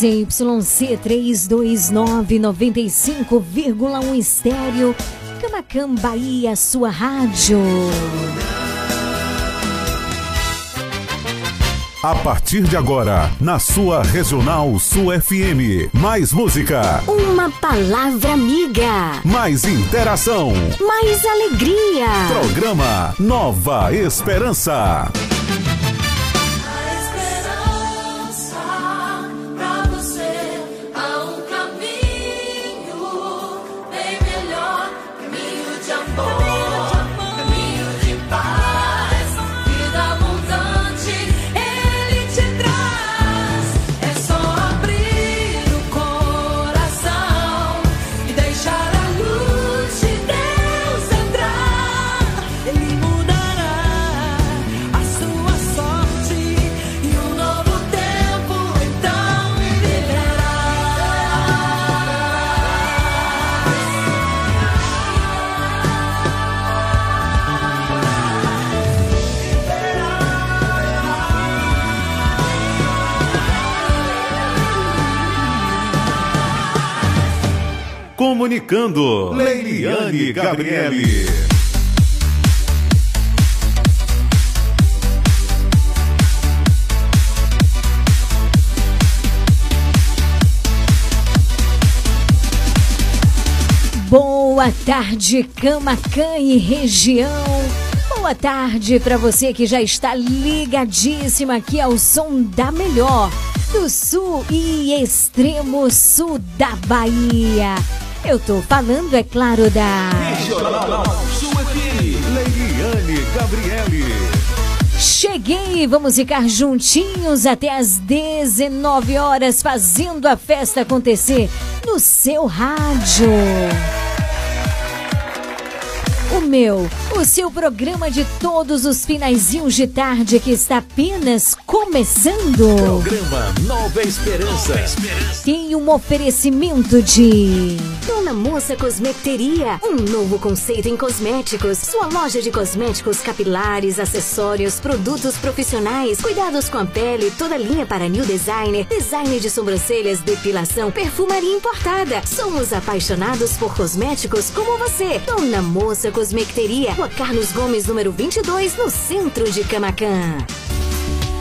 ZYC 329 95,1 estéreo. Camacan Bahia, sua rádio. A partir de agora, na sua Regional Sul FM, mais música. Uma palavra amiga. Mais interação. Mais alegria. Programa Nova Esperança. Comunicando. Leiliane Gabriele. Boa tarde, Camacan e região. Boa tarde para você que já está ligadíssima aqui ao som da melhor do sul e extremo sul da Bahia. Eu tô falando, é claro, da Regional Sul FM. Leiliane Gabriele. Cheguei, vamos ficar juntinhos até às 19 horas fazendo a festa acontecer no seu rádio. O meu, o seu programa de todos os finaizinhos de tarde que está apenas começando. Programa Nova Esperança. Tem um oferecimento de Dona Moça Cosmeteria, um novo conceito em cosméticos. Sua loja de cosméticos capilares, acessórios, produtos profissionais, cuidados com a pele, toda linha para new designer, design de sobrancelhas, depilação, perfumaria importada. Somos apaixonados por cosméticos como você. Dona Moça Cosmeteria, Rua Carlos Gomes, número 22, no centro de Camacan.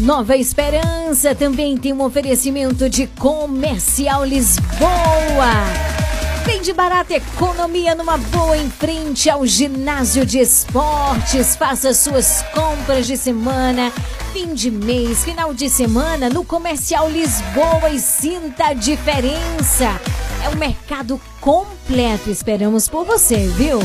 Nova Esperança também tem um oferecimento de Comercial Lisboa. Vende barata economia numa boa em frente ao ginásio de esportes. Faça suas compras de semana, fim de mês, final de semana no Comercial Lisboa e sinta a diferença. É um mercado completo. Esperamos por você, viu?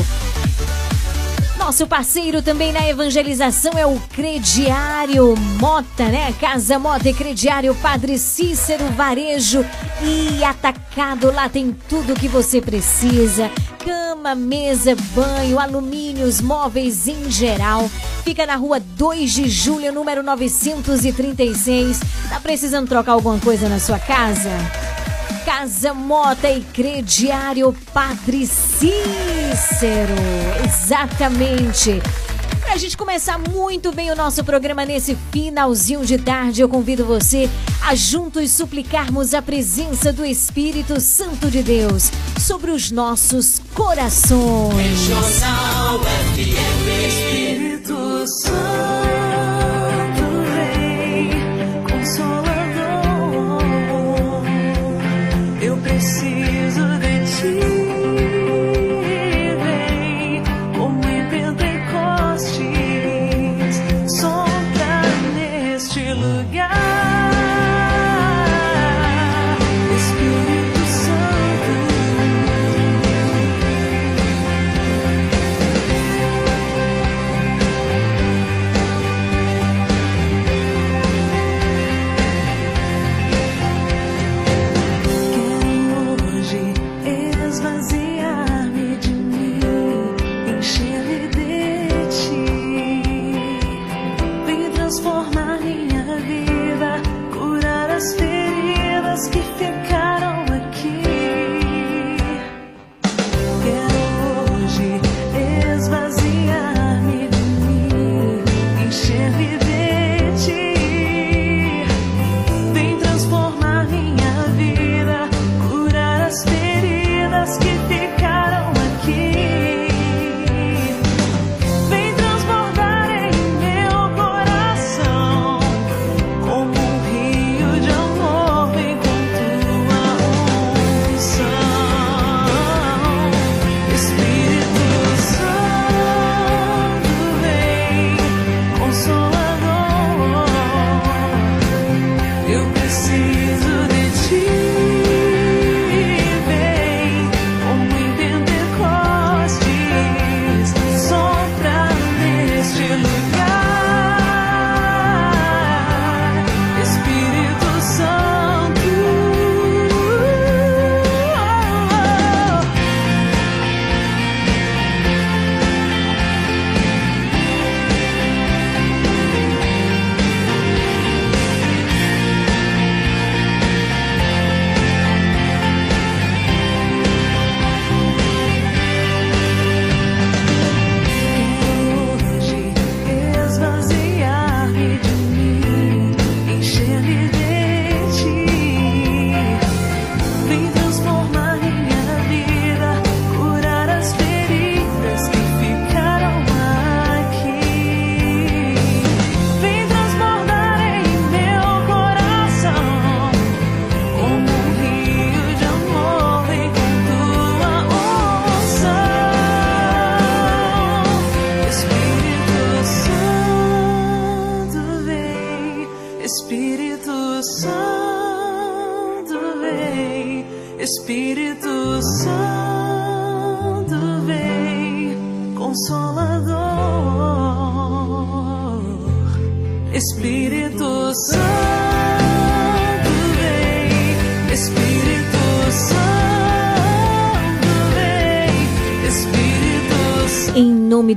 Nosso parceiro também na evangelização é o Crediário Mota, né? Casa Mota e Crediário Padre Cícero Varejo e Atacado. Lá tem tudo o que você precisa. Cama, mesa, banho, alumínios, móveis em geral. Fica na rua 2 de julho, número 936. Tá precisando trocar alguma coisa na sua casa? Casa Mota e Crediário Padre Cícero. Exatamente. Pra gente começar muito bem o nosso programa nesse finalzinho de tarde, eu convido você a juntos suplicarmos a presença do Espírito Santo de Deus sobre os nossos corações. Espírito Santo preciso de ti.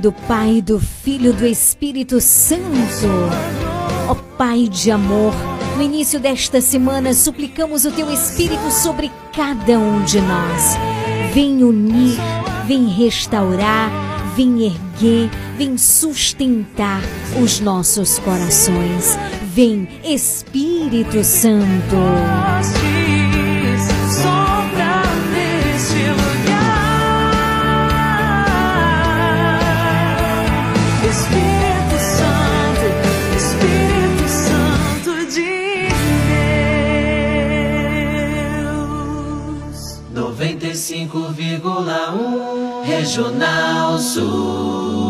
Do Pai, do Filho do Espírito Santo. Ó Pai de amor, no início desta semana suplicamos o Teu Espírito sobre cada um de nós. Vem unir, vem restaurar, vem erguer, vem sustentar os nossos corações. Vem Espírito Santo. Regional Sul.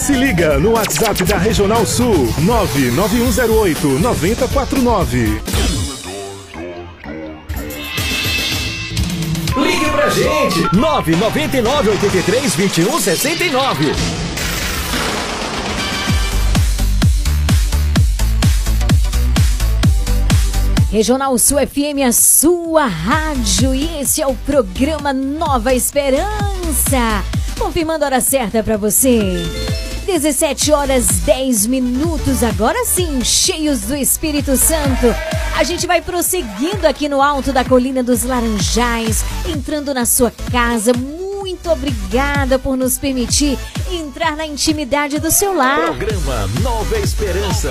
Se liga no WhatsApp da Regional Sul 99108 9049. Ligue pra gente! 999 83 21 69. Regional Sul FM, a sua rádio, e esse é o programa Nova Esperança. Confirmando a hora certa para você. 17 horas 10 minutos, agora sim, cheios do Espírito Santo. A gente vai prosseguindo aqui no alto da Colina dos Laranjais, entrando na sua casa. Muito obrigada por nos permitir entrar na intimidade do seu lar. Programa Nova Esperança.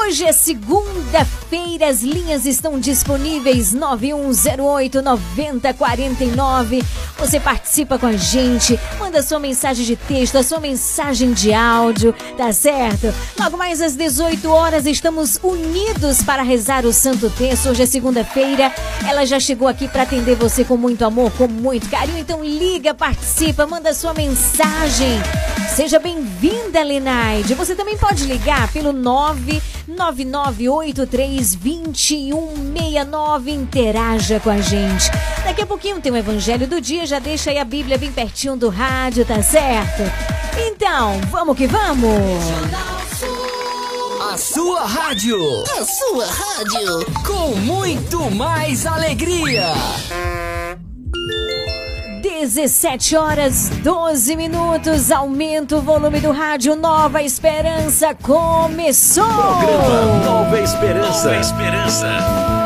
Hoje é segunda-feira, as linhas estão disponíveis 9108 9049. Você participa com a gente, manda sua mensagem de texto, a sua mensagem de áudio, tá certo? Logo mais às 18 horas estamos unidos para rezar o Santo Terço. Hoje é segunda-feira. Ela já chegou aqui para atender você com muito amor, com muito carinho. Então liga, participa, manda sua mensagem. Seja bem-vinda, Lenaide. Você também pode ligar pelo 999832169. Interaja com a gente. Daqui a pouquinho tem o Evangelho do Dia. Já deixa aí a Bíblia bem pertinho do rádio, tá certo? Então, vamos que vamos! A sua rádio. A sua rádio. Com muito mais alegria. 17 horas 12 minutos. Aumenta o volume do rádio. Nova Esperança começou! Programa Nova Esperança. Nova Esperança.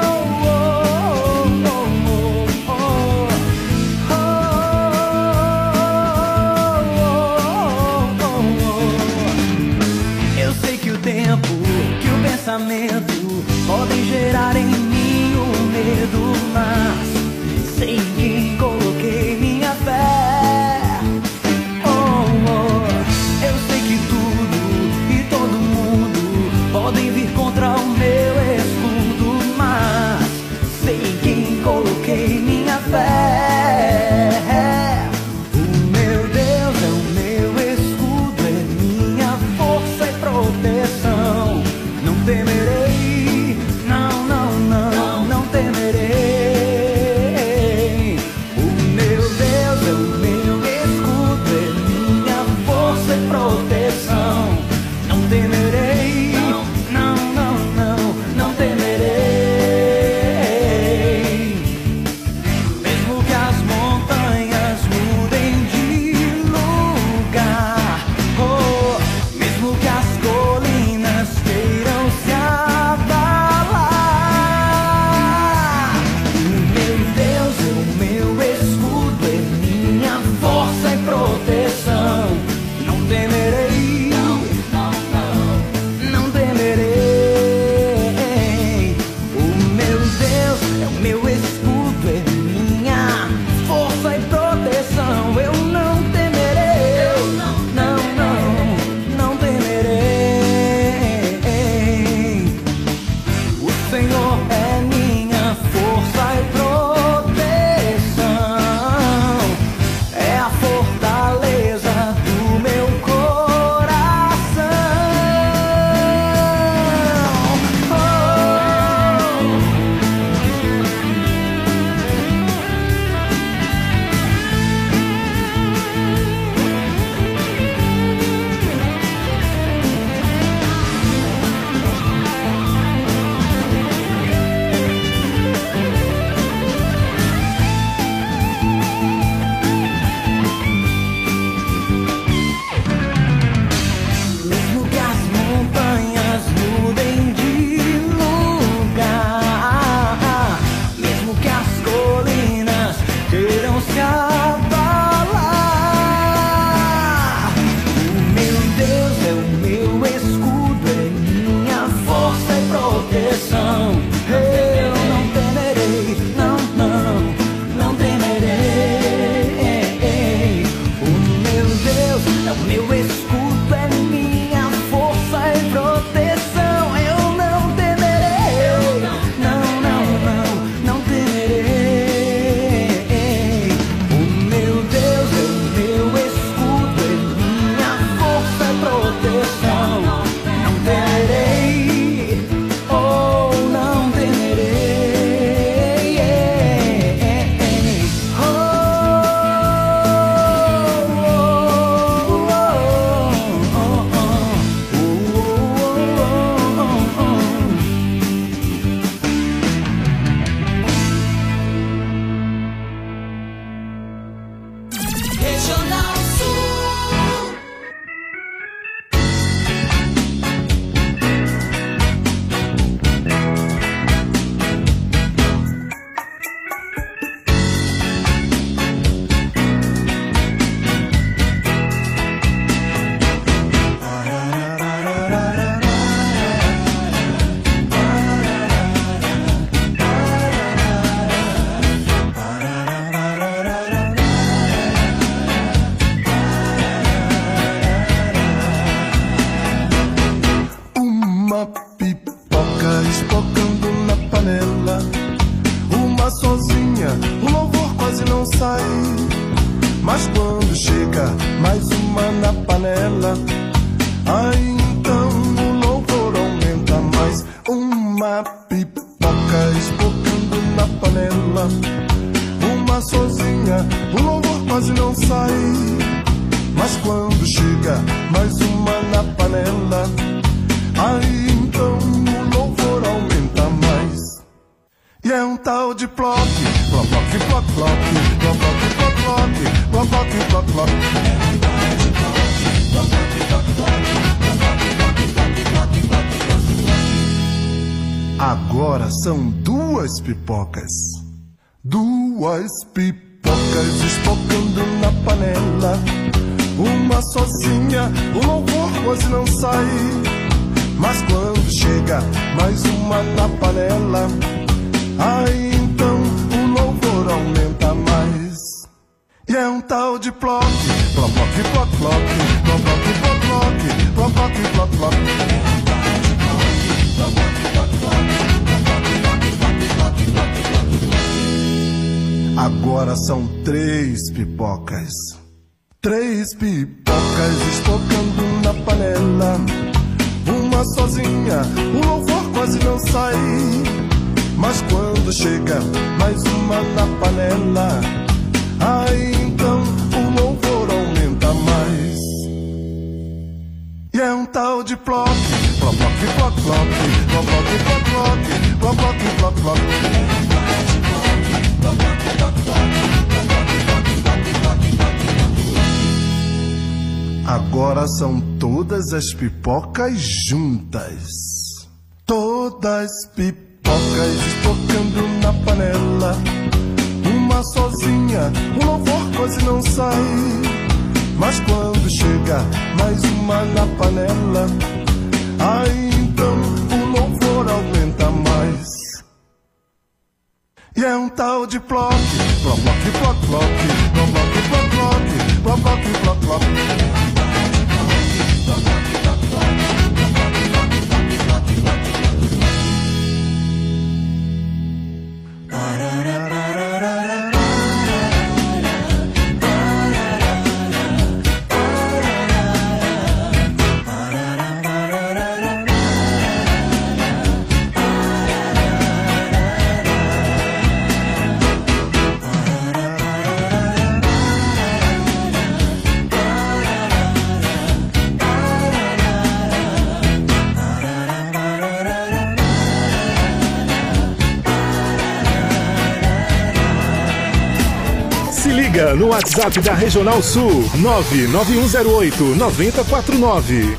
WhatsApp da Regional Sul 99108 9049.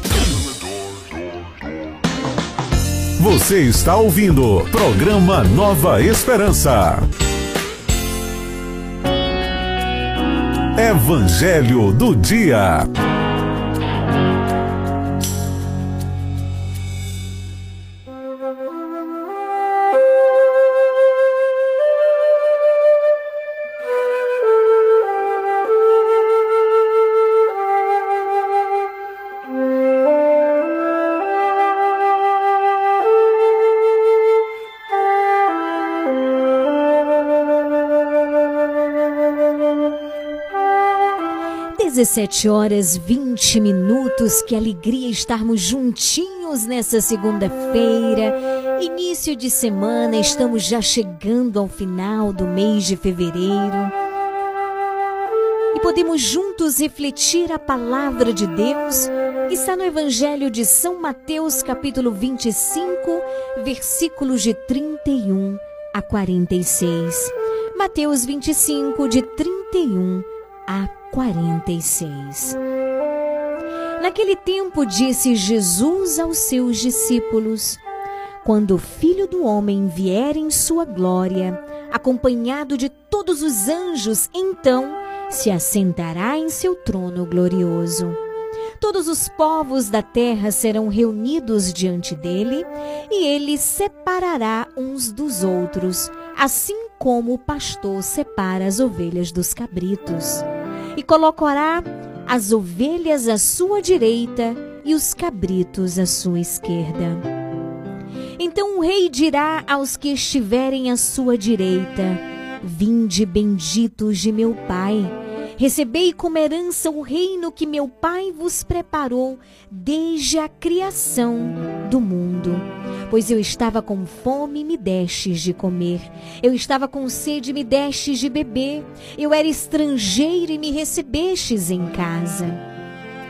Você está ouvindo programa Nova Esperança. Evangelho do Dia. Dezessete horas 20 minutos, que alegria estarmos juntinhos nessa segunda-feira. Início de semana, estamos já chegando ao final do mês de fevereiro. E podemos juntos refletir a palavra de Deus que está no Evangelho de São Mateus, capítulo 25, versículos de 31 a 46. Mateus 25, de 31 a 46. Naquele tempo disse Jesus aos seus discípulos: Quando o Filho do Homem vier em sua glória, acompanhado de todos os anjos, então se assentará em seu trono glorioso. Todos os povos da terra serão reunidos diante dele, e ele separará uns dos outros, assim como o pastor separa as ovelhas dos cabritos. E colocará as ovelhas à sua direita e os cabritos à sua esquerda. Então o rei dirá aos que estiverem à sua direita: Vinde benditos de meu Pai. Recebei como herança o reino que meu Pai vos preparou desde a criação do mundo. Pois eu estava com fome e me destes de comer. Eu estava com sede e me destes de beber. Eu era estrangeiro e me recebestes em casa.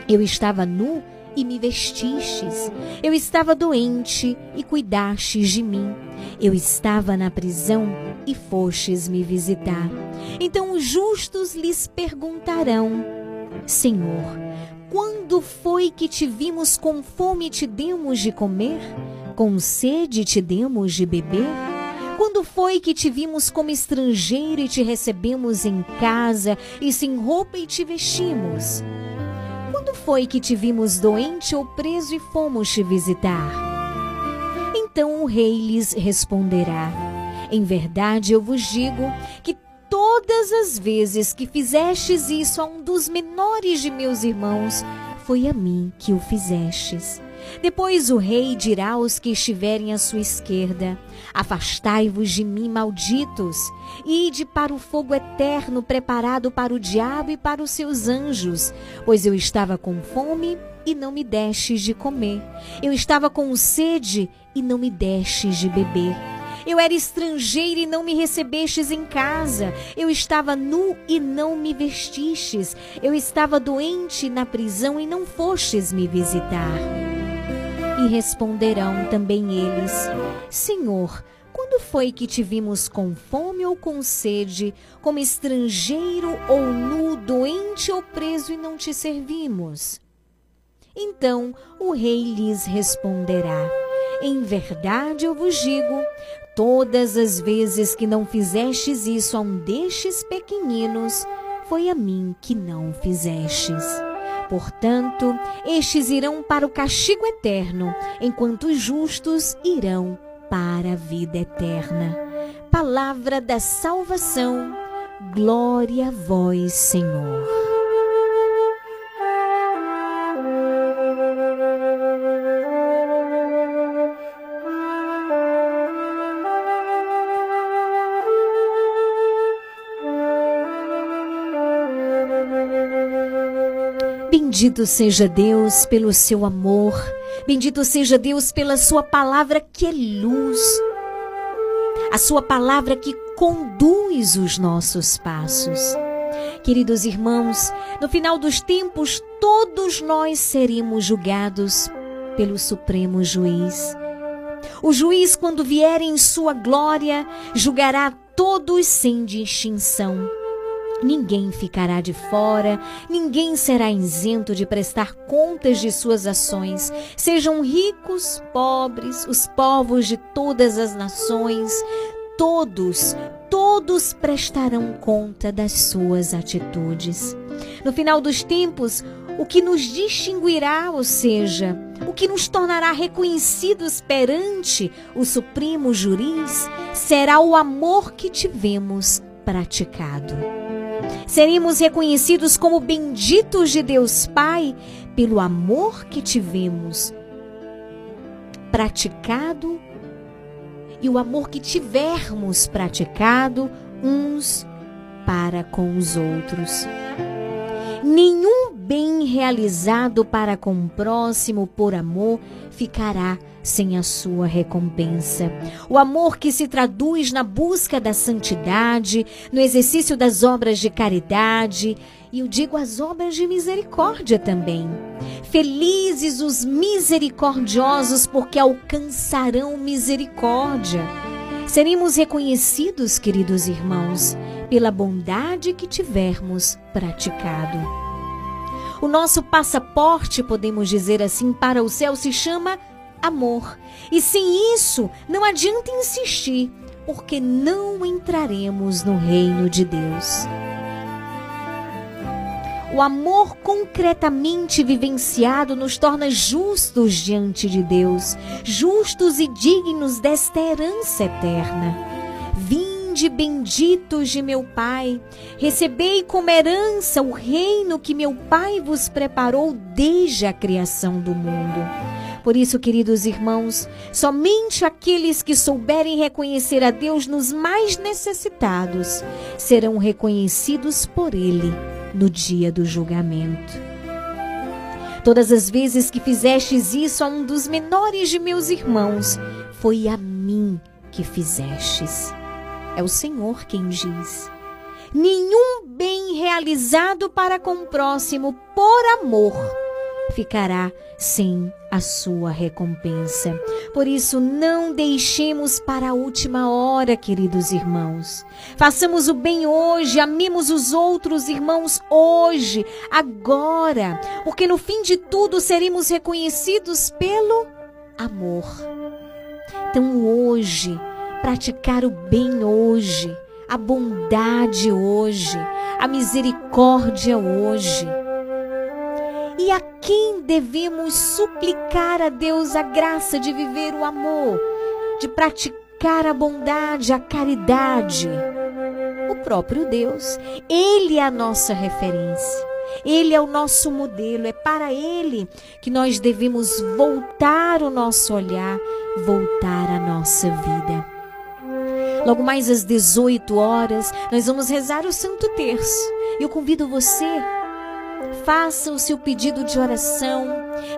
Eu estava nu e me vestistes. Eu estava doente e cuidastes de mim. Eu estava na prisão e fostes me visitar. Então os justos lhes perguntarão: Senhor, quando foi que te vimos com fome e te demos de comer? Com sede te demos de beber? Quando foi que te vimos como estrangeiro e te recebemos em casa, e sem roupa e te vestimos? Quando foi que te vimos doente ou preso e fomos te visitar? Então o rei lhes responderá: Em verdade eu vos digo que todas as vezes que fizestes isso a um dos menores de meus irmãos, foi a mim que o fizestes. Depois o rei dirá aos que estiverem à sua esquerda: Afastai-vos de mim, malditos, e ide para o fogo eterno preparado para o diabo e para os seus anjos, pois eu estava com fome e não me destes de comer. Eu estava com sede e não me destes de beber. Eu era estrangeiro e não me recebestes em casa. Eu estava nu e não me vestistes. Eu estava doente na prisão e não fostes me visitar. E responderão também eles: Senhor, quando foi que te vimos com fome ou com sede, como estrangeiro ou nu, doente ou preso e não te servimos? Então o rei lhes responderá: Em verdade eu vos digo, todas as vezes que não fizestes isso a um destes pequeninos, foi a mim que não fizestes. Portanto, estes irão para o castigo eterno, enquanto os justos irão para a vida eterna. Palavra da salvação, glória a vós, Senhor. Bendito seja Deus pelo seu amor, bendito seja Deus pela sua palavra que é luz, a sua palavra que conduz os nossos passos. Queridos irmãos, no final dos tempos, todos nós seremos julgados pelo Supremo Juiz. O juiz, quando vier em sua glória, julgará todos sem distinção. Ninguém ficará de fora, ninguém será isento de prestar contas de suas ações, sejam ricos, pobres, os povos de todas as nações, todos, todos prestarão conta das suas atitudes. No final dos tempos, o que nos distinguirá, ou seja, o que nos tornará reconhecidos perante o Supremo Juiz, será o amor que tivemos praticado. Seremos reconhecidos como benditos de Deus Pai pelo amor que tivemos praticado e o amor que tivermos praticado uns para com os outros. Nenhum bem realizado para com o próximo por amor ficará sem a sua recompensa. O amor que se traduz na busca da santidade, no exercício das obras de caridade, e eu digo as obras de misericórdia também. Felizes os misericordiosos, porque alcançarão misericórdia. Seremos reconhecidos, queridos irmãos, pela bondade que tivermos praticado. O nosso passaporte, podemos dizer assim, para o céu se chama amor. E sem isso, não adianta insistir, porque não entraremos no reino de Deus. O amor concretamente vivenciado nos torna justos diante de Deus, justos e dignos desta herança eterna. Vinde benditos de meu Pai, recebei como herança o reino que meu Pai vos preparou desde a criação do mundo Por isso, queridos irmãos, somente aqueles que souberem reconhecer a Deus nos mais necessitados serão reconhecidos por Ele no dia do julgamento. Todas as vezes que fizestes isso a um dos menores de meus irmãos, foi a mim que fizestes. É o Senhor quem diz. Nenhum bem realizado para com o próximo por amor ficará sem a sua recompensa. Por isso, não deixemos para a última hora, queridos irmãos. Façamos o bem hoje, amemos os outros irmãos hoje, agora, porque no fim de tudo seremos reconhecidos pelo amor. Então, hoje, praticar o bem hoje, a bondade hoje, a misericórdia hoje e a quem devemos suplicar a Deus a graça de viver o amor, de praticar a bondade, a caridade? O próprio Deus. Ele é a nossa referência. Ele é o nosso modelo, é para Ele que nós devemos voltar o nosso olhar, voltar a nossa vida. Logo mais às 18 horas, nós vamos rezar o Santo Terço. Eu convido você faça o seu pedido de oração.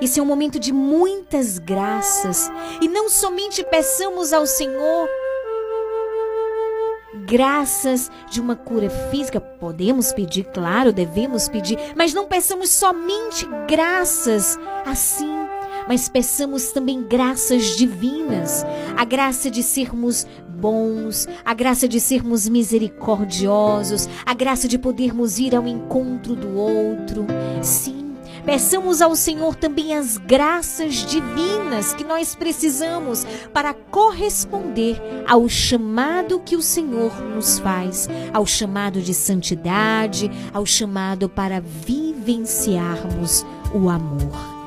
Esse é um momento de muitas graças. E não somente peçamos ao Senhor graças de uma cura física. Podemos pedir, claro, devemos pedir, mas não peçamos somente graças assim mas peçamos também graças divinas, a graça de sermos bons, a graça de sermos misericordiosos, a graça de podermos ir ao encontro do outro. Sim, Peçamos ao Senhor também as graças divinas que nós precisamos para corresponder ao chamado que o Senhor nos faz, ao chamado de santidade, ao chamado para vivenciarmos o amor.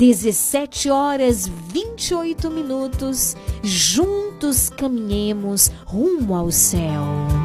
17 horas 28 minutos, juntos caminhemos rumo ao céu.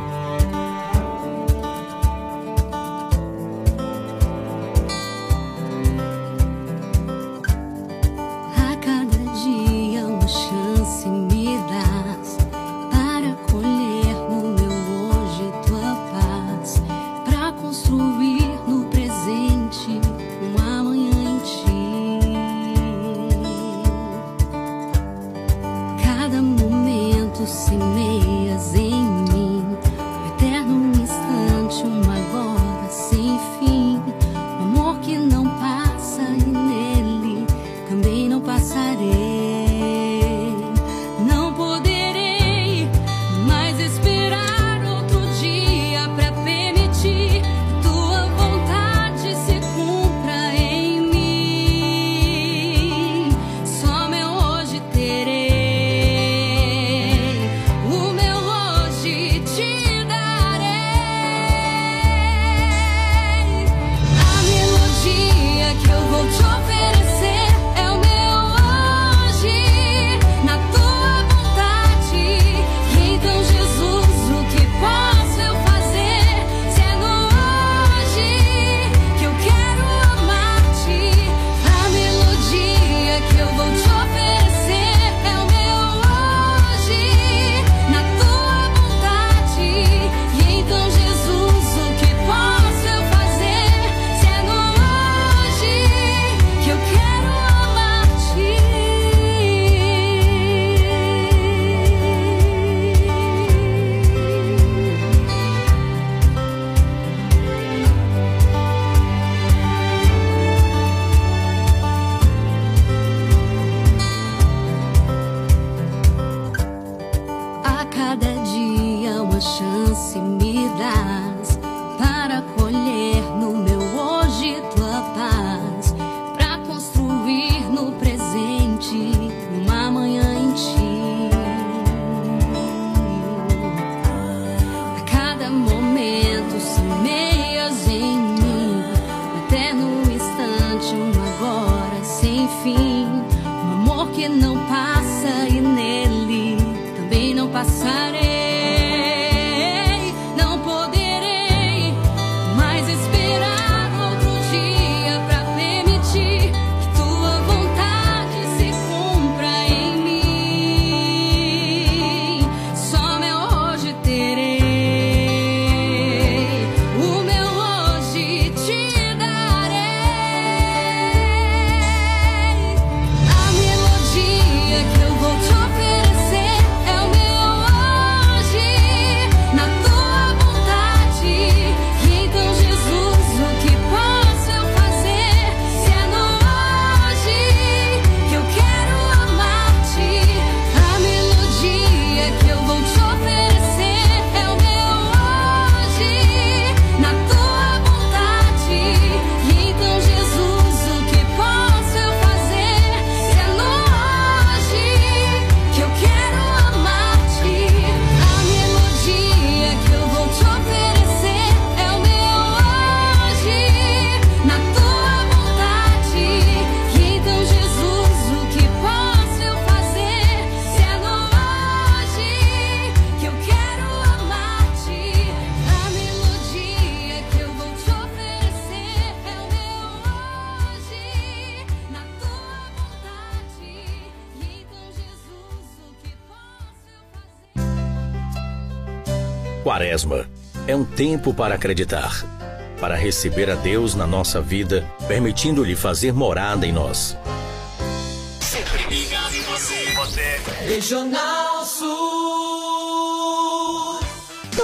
passarei. Tempo para acreditar, para receber a Deus na nossa vida, permitindo-lhe fazer morada em nós. Sempre ligado em você. você. Regional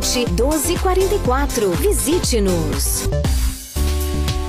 1244. Visite-nos.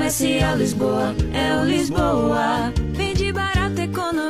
Comercial Lisboa, é o Lisboa. Vende barato, economia.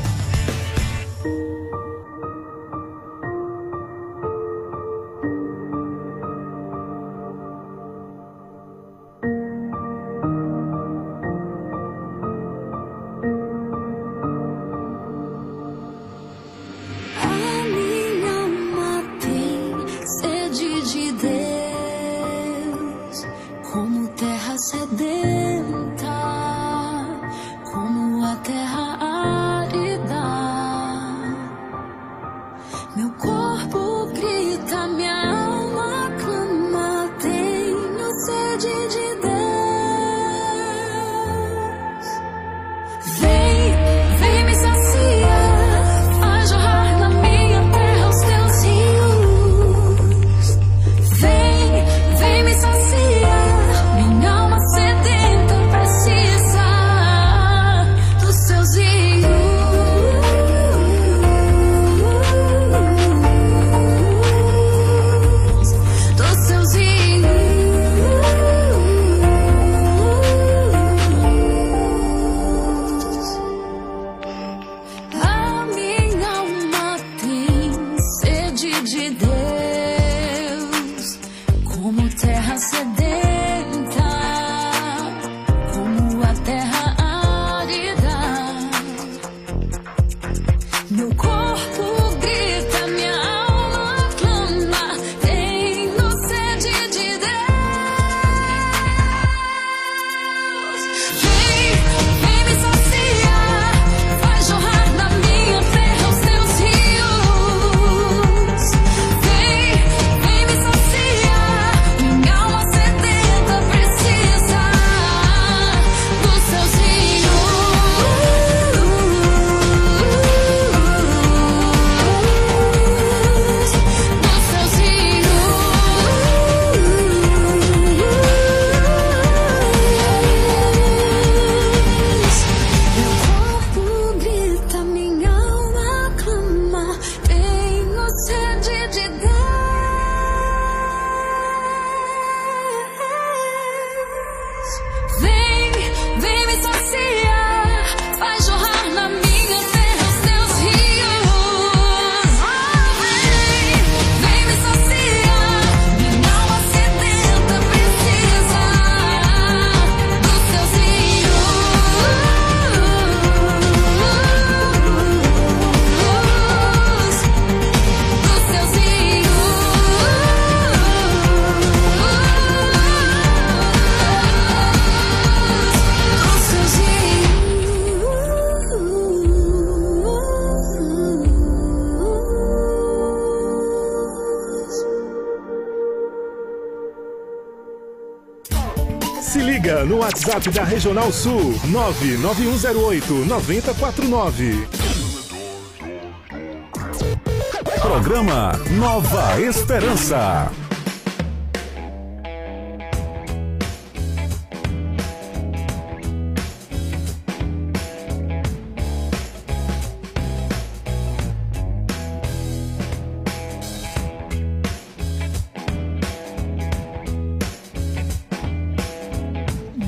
WhatsApp da Regional Sul 99108 9049. Programa Nova Esperança.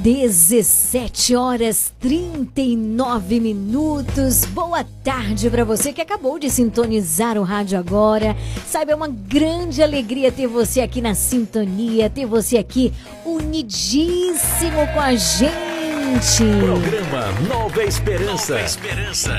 17 horas 39 minutos. Boa tarde para você que acabou de sintonizar o rádio agora. Saiba, é uma grande alegria ter você aqui na sintonia, ter você aqui unidíssimo com a gente. Programa Nova Esperança. Nova Esperança.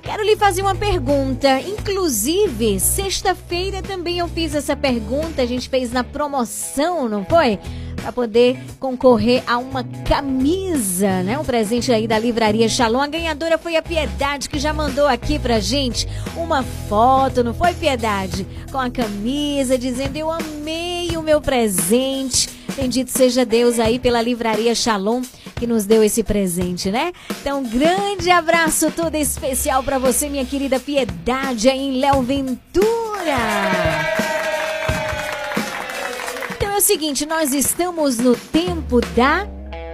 Quero lhe fazer uma pergunta. Inclusive, sexta-feira também eu fiz essa pergunta. A gente fez na promoção, não foi? Para poder concorrer a uma camisa, né? Um presente aí da Livraria Shalom. A ganhadora foi a Piedade, que já mandou aqui pra gente uma foto, não foi, Piedade? Com a camisa, dizendo: Eu amei o meu presente. Bendito seja Deus aí pela Livraria Shalom que nos deu esse presente, né? Então, grande abraço todo especial para você, minha querida Piedade, aí em Léo Ventura é o seguinte, nós estamos no tempo da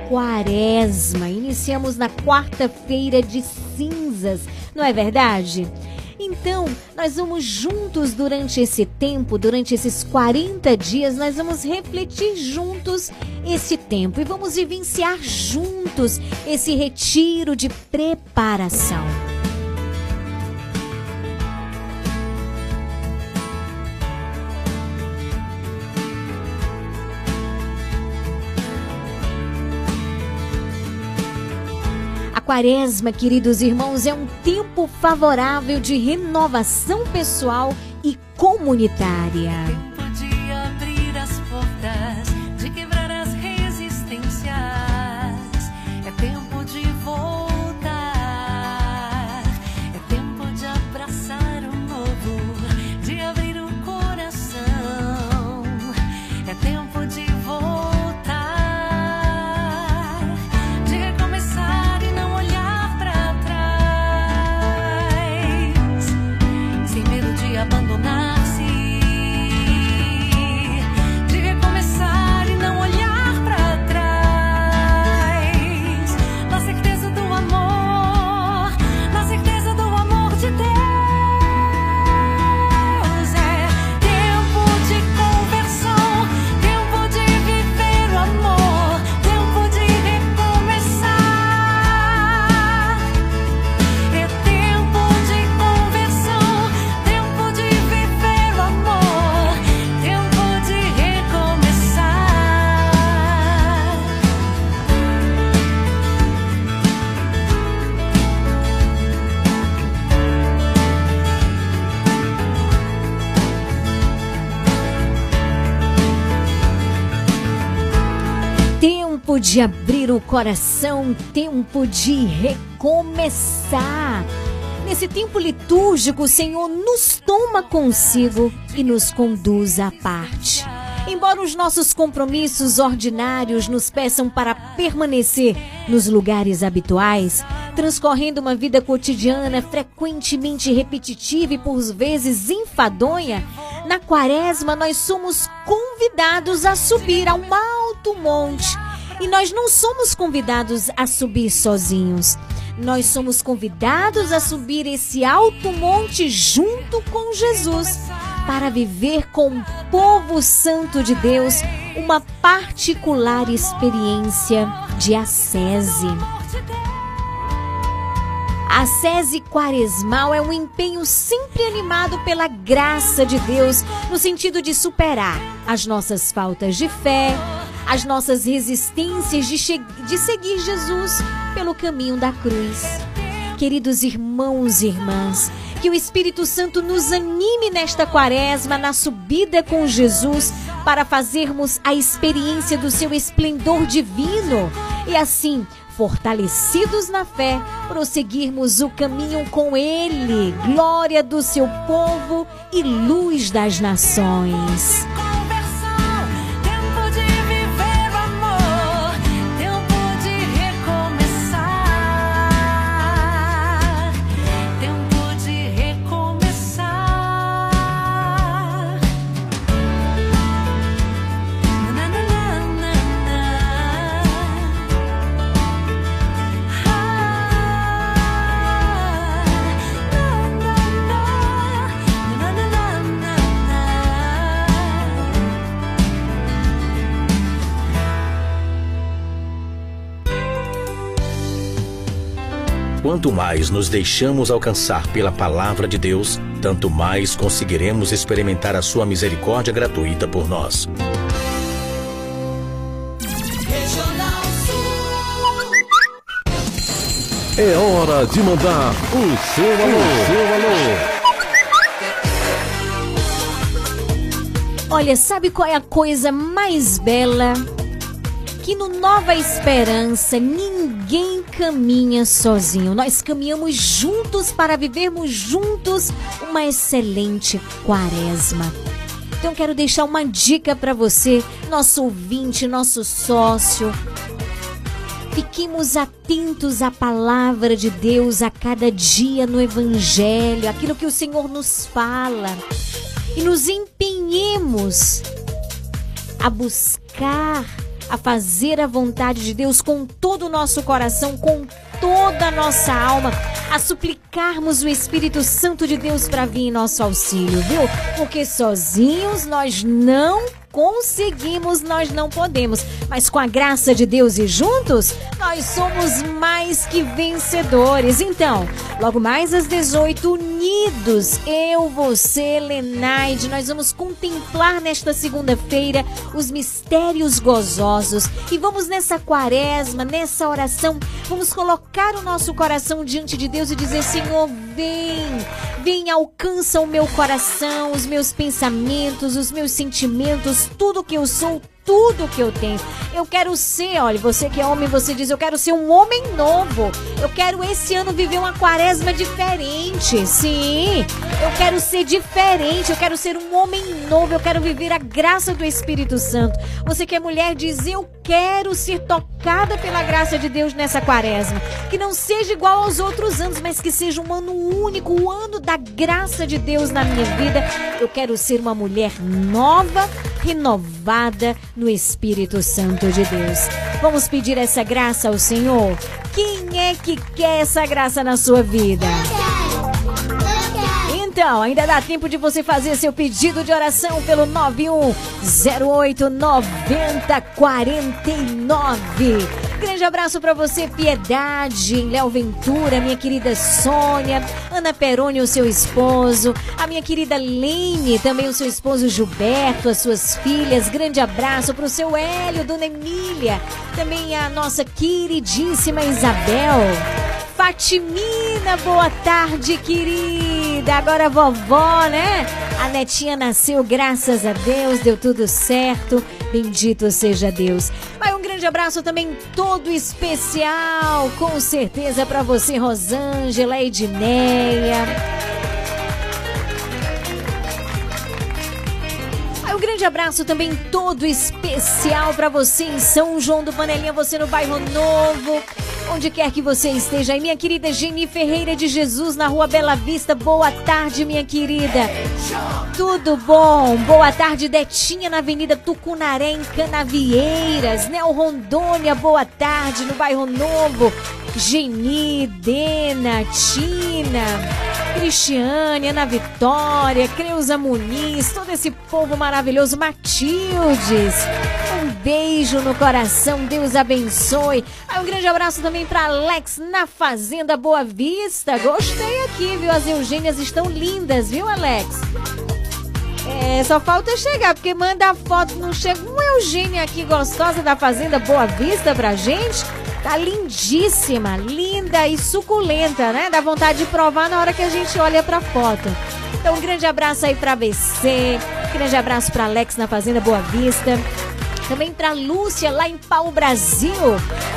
quaresma. Iniciamos na quarta-feira de cinzas, não é verdade? Então, nós vamos juntos durante esse tempo, durante esses 40 dias, nós vamos refletir juntos esse tempo e vamos vivenciar juntos esse retiro de preparação. Quaresma, queridos irmãos, é um tempo favorável de renovação pessoal e comunitária. De abrir o coração, tempo de recomeçar. Nesse tempo litúrgico, o Senhor nos toma consigo e nos conduz à parte. Embora os nossos compromissos ordinários nos peçam para permanecer nos lugares habituais, transcorrendo uma vida cotidiana frequentemente repetitiva e por vezes enfadonha, na quaresma nós somos convidados a subir a um alto monte e nós não somos convidados a subir sozinhos. Nós somos convidados a subir esse alto monte junto com Jesus para viver com o povo santo de Deus uma particular experiência de ascese. A sese quaresmal é um empenho sempre animado pela graça de Deus, no sentido de superar as nossas faltas de fé, as nossas resistências de, de seguir Jesus pelo caminho da cruz. Queridos irmãos e irmãs, que o Espírito Santo nos anime nesta quaresma, na subida com Jesus, para fazermos a experiência do seu esplendor divino e assim, fortalecidos na fé, prosseguirmos o caminho com Ele, glória do seu povo e luz das nações. Quanto mais nos deixamos alcançar pela palavra de Deus, tanto mais conseguiremos experimentar a sua misericórdia gratuita por nós. Regional É hora de mandar o seu alô. Seu alô. Olha, sabe qual é a coisa mais bela? Que no Nova Esperança ninguém caminha sozinho. Nós caminhamos juntos para vivermos juntos uma excelente quaresma. Então quero deixar uma dica para você, nosso ouvinte, nosso sócio. Fiquemos atentos à palavra de Deus a cada dia no Evangelho, aquilo que o Senhor nos fala e nos empenhemos a buscar, a fazer a vontade de Deus com todo o nosso coração, com toda a nossa alma, a suplicarmos o Espírito Santo de Deus para vir em nosso auxílio, viu? Porque sozinhos nós não conseguimos, nós não podemos, mas com a graça de Deus e juntos, nós somos mais que vencedores. Então, logo mais às 18, unidos, eu, você, Lenaide, nós vamos contemplar nesta segunda-feira os mistérios gozosos e vamos nessa quaresma, nessa oração, vamos colocar o nosso coração diante de Deus e dizer: Senhor, vem, vem, alcança o meu coração, os meus pensamentos, os meus sentimentos, tudo que eu sou, tudo que eu tenho. Eu quero ser, olha, você que é homem, você diz, eu quero ser um homem novo. Eu quero esse ano viver uma quaresma diferente. Sim, eu quero ser diferente, eu quero ser um homem novo, eu quero viver a graça do Espírito Santo. Você que é mulher diz, eu quero ser tocada pela graça de Deus nessa quaresma. Que não seja igual aos outros anos, mas que seja um ano único, o um ano da graça de Deus na minha vida. Eu quero ser uma mulher nova, renovada no Espírito Santo de Deus. Vamos pedir essa graça ao Senhor? Quem é que quer essa graça na sua vida? Então, ainda dá tempo de você fazer seu pedido de oração pelo 91089049. Grande abraço para você, Piedade, Léo Ventura, minha querida Sônia, Ana Peroni, o seu esposo, a minha querida Lene, também o seu esposo Gilberto, as suas filhas. Grande abraço para o seu Hélio, Dona Emília, também a nossa queridíssima Isabel. Fatimina, boa tarde, querida. Agora vovó, né? A netinha nasceu, graças a Deus, deu tudo certo. Bendito seja Deus. Vai um grande abraço também todo especial, com certeza para você, Rosângela, Edneia. Grande abraço também todo especial para você em São João do Panelinha, você no bairro Novo onde quer que você esteja. E minha querida Geni Ferreira de Jesus, na rua Bela Vista. Boa tarde, minha querida. Tudo bom? Boa tarde, Detinha, na Avenida Tucunaré, em Canavieiras. Nel Rondônia, boa tarde, no bairro Novo. Geni, Dena, Tina, Cristiane, Ana Vitória, Creuza Muniz, todo esse povo maravilhoso, Matildes. Um beijo no coração, Deus abençoe. Um grande abraço também para Alex na Fazenda Boa Vista. Gostei aqui, viu? As Eugênias estão lindas, viu, Alex? É, só falta chegar, porque manda foto, não chega uma Eugênia aqui gostosa da Fazenda Boa Vista pra gente. Tá lindíssima, linda e suculenta, né? Dá vontade de provar na hora que a gente olha pra foto. Então, um grande abraço aí pra BC, grande abraço pra Alex na Fazenda Boa Vista. Também pra Lúcia, lá em Pau Brasil,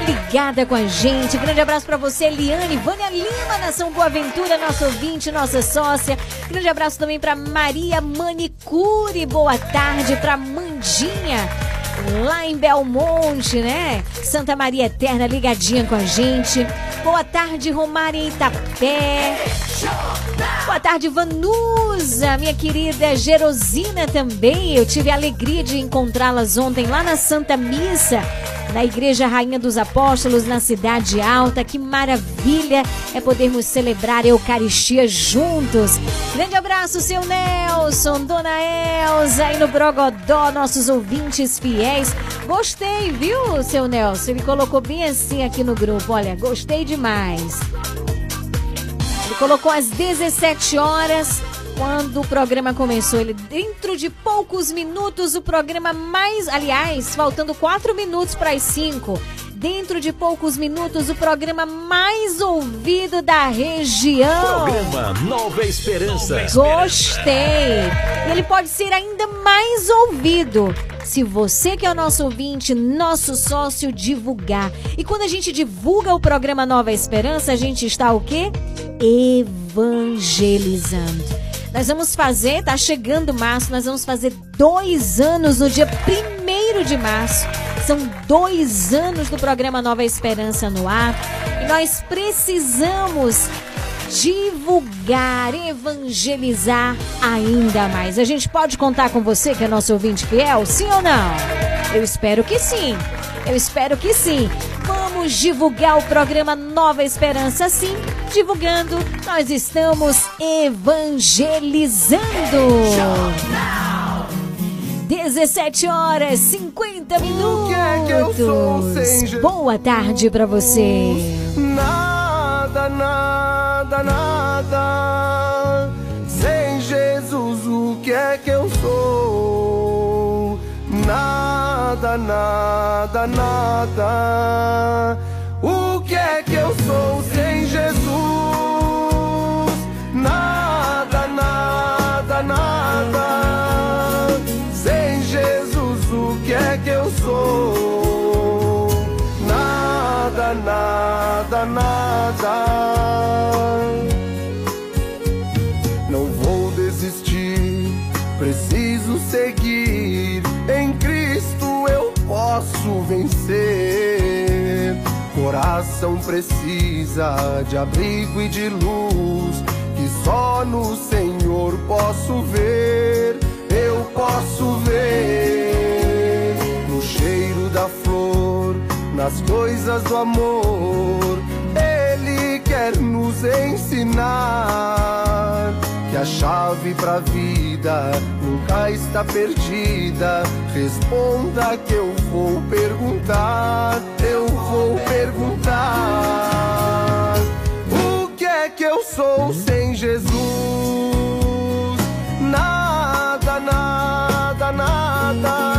ligada com a gente. Grande abraço para você, Eliane, Vânia Lima, Nação Boa Ventura, nosso ouvinte, nossa sócia. Grande abraço também para Maria Manicure, boa tarde. Para Mandinha, lá em Belmonte, né? Santa Maria Eterna ligadinha com a gente. Boa tarde, Romária Itapé. Boa tarde, Vanusa, minha querida Gerosina também. Eu tive a alegria de encontrá-las ontem lá na Santa Missa, na Igreja Rainha dos Apóstolos, na Cidade Alta. Que maravilha é podermos celebrar a Eucaristia juntos. Grande abraço, seu Nelson, Dona Elza, aí no Brogodó, nossos ouvintes fiéis. Gostei, viu, seu Nelson? Ele colocou bem assim aqui no grupo. Olha, gostei demais. Colocou às 17 horas quando o programa começou. Ele, dentro de poucos minutos, o programa mais. Aliás, faltando quatro minutos para as 5. Dentro de poucos minutos, o programa mais ouvido da região. Programa Nova Esperança. Gostei! E ele pode ser ainda mais ouvido se você que é o nosso ouvinte, nosso sócio, divulgar. E quando a gente divulga o programa Nova Esperança, a gente está o quê? Evangelizando. Nós vamos fazer, tá chegando março, nós vamos fazer dois anos no dia 1 de março. São dois anos do programa Nova Esperança no ar. E nós precisamos divulgar, evangelizar ainda mais. A gente pode contar com você, que é nosso ouvinte fiel, sim ou não? Eu espero que sim. Eu espero que sim. Vamos divulgar o programa Nova Esperança, sim. Divulgando, nós estamos evangelizando. 17 horas 50 minutos. que é que eu sou sem Jesus? Boa tarde para você. Nada. Sem Jesus, o que é que eu sou? Nada, nada, nada. Coração precisa de abrigo e de luz, que só no Senhor posso ver. Eu posso ver no cheiro da flor, nas coisas do amor. Ele quer nos ensinar que a chave pra vida nunca está perdida. Responda que eu vou perguntar, eu vou perguntar. O que é que eu sou sem Jesus? Nada, nada, nada.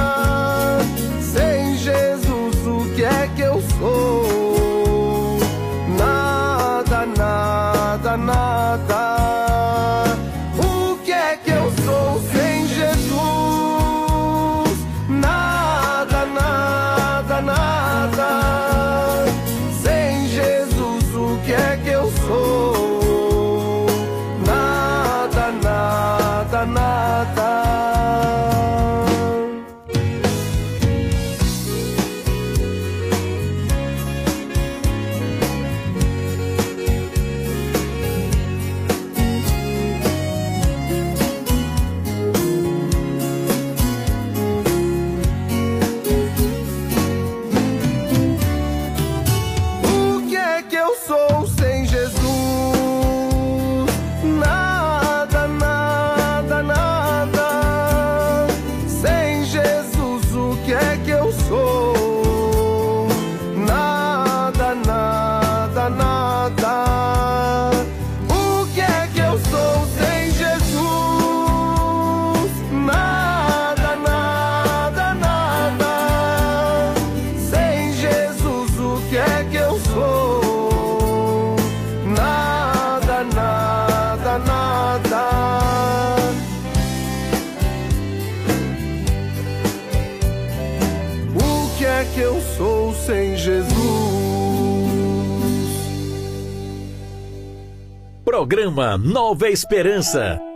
Programa Nova Esperança.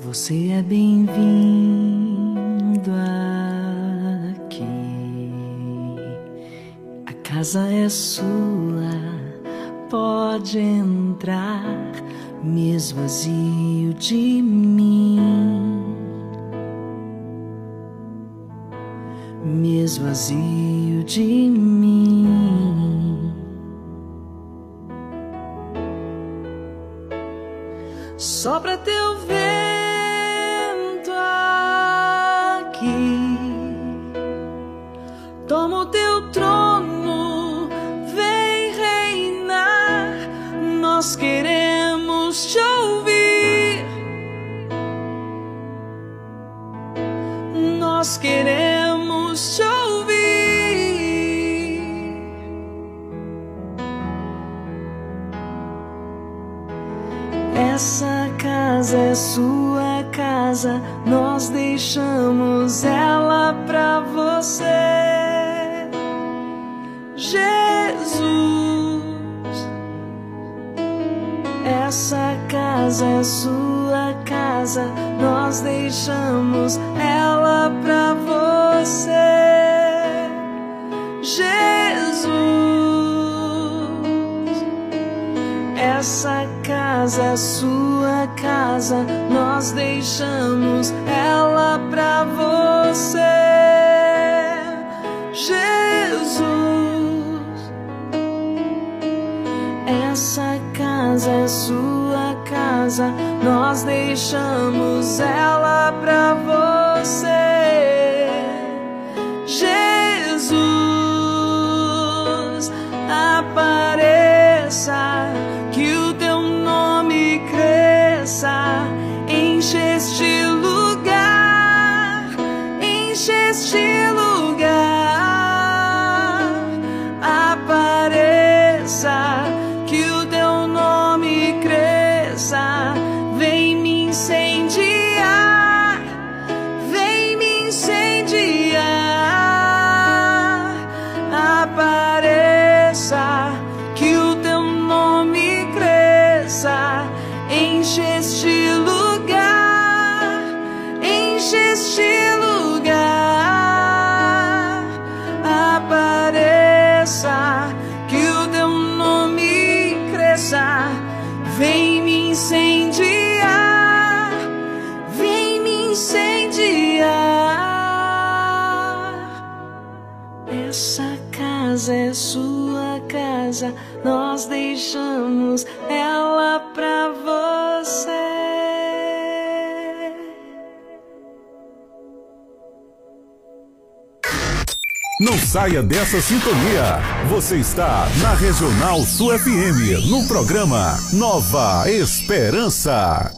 Você é bem-vindo aqui. A casa é sua, pode entrar, me esvazio de mim. me esvazio de mim. Sopra teu vento dessa sintonia. Você está na Regional Sul FM, no programa Nova Esperança.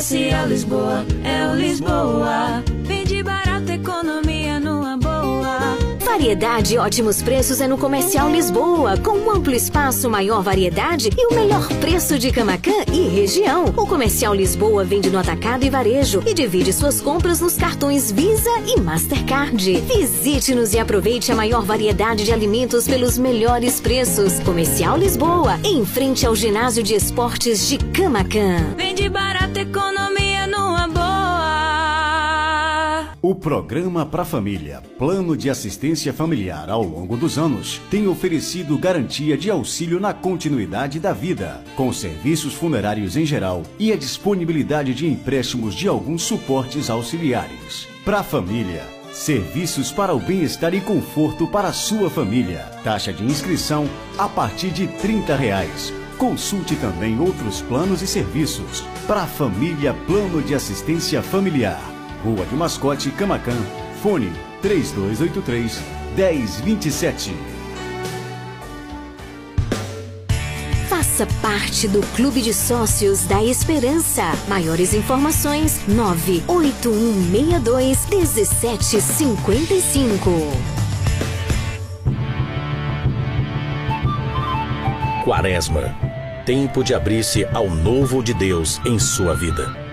Comercial Lisboa, é o Lisboa. Vende barato, economia numa boa. Variedade e ótimos preços é no Comercial Lisboa, com um amplo espaço, maior variedade e o melhor preço de Camacan e região. O Comercial Lisboa vende no atacado e varejo e divide suas compras nos cartões Visa e Mastercard. Visite-nos e aproveite a maior variedade de alimentos pelos melhores preços. Comercial Lisboa, em frente ao ginásio de esportes de Camacan. Vende barato, programa Pra Família, Plano de Assistência Familiar ao longo dos anos, tem oferecido garantia de auxílio na continuidade da vida, com serviços funerários em geral e a disponibilidade de empréstimos de alguns suportes auxiliares. Pra Família, Serviços para o bem-estar e conforto para a sua família. Taxa de inscrição a partir de 30 reais. Consulte também outros planos e serviços. Para a família Plano de Assistência Familiar. Rua do Mascote, Camacan. Fone 3283 1027. Faça parte do Clube de Sócios da Esperança. Maiores informações: 98162 1755. Quaresma. Tempo de abrir-se ao novo de Deus em sua vida.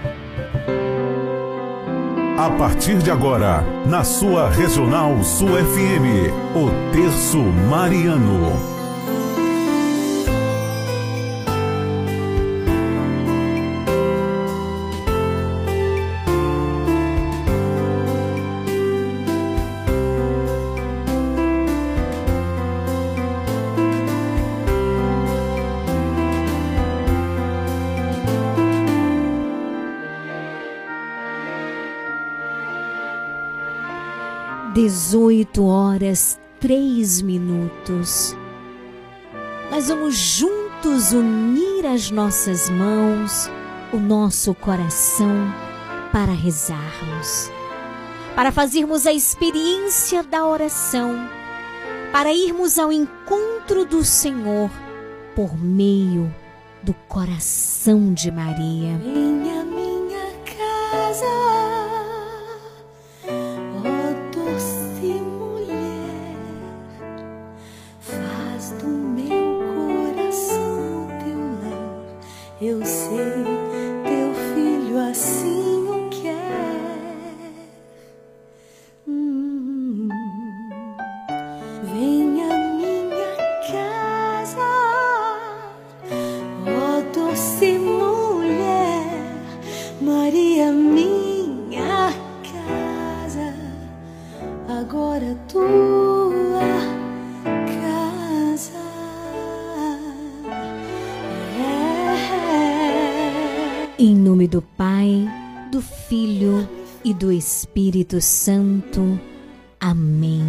A partir de agora, na sua Regional Sul FM, o Terço Mariano. 18 horas 3 minutos. Nós vamos juntos unir as nossas mãos, o nosso coração, para rezarmos, para fazermos a experiência da oração, para irmos ao encontro do Senhor por meio do coração de Maria. Minha, minha casa. Espírito Santo. Amém.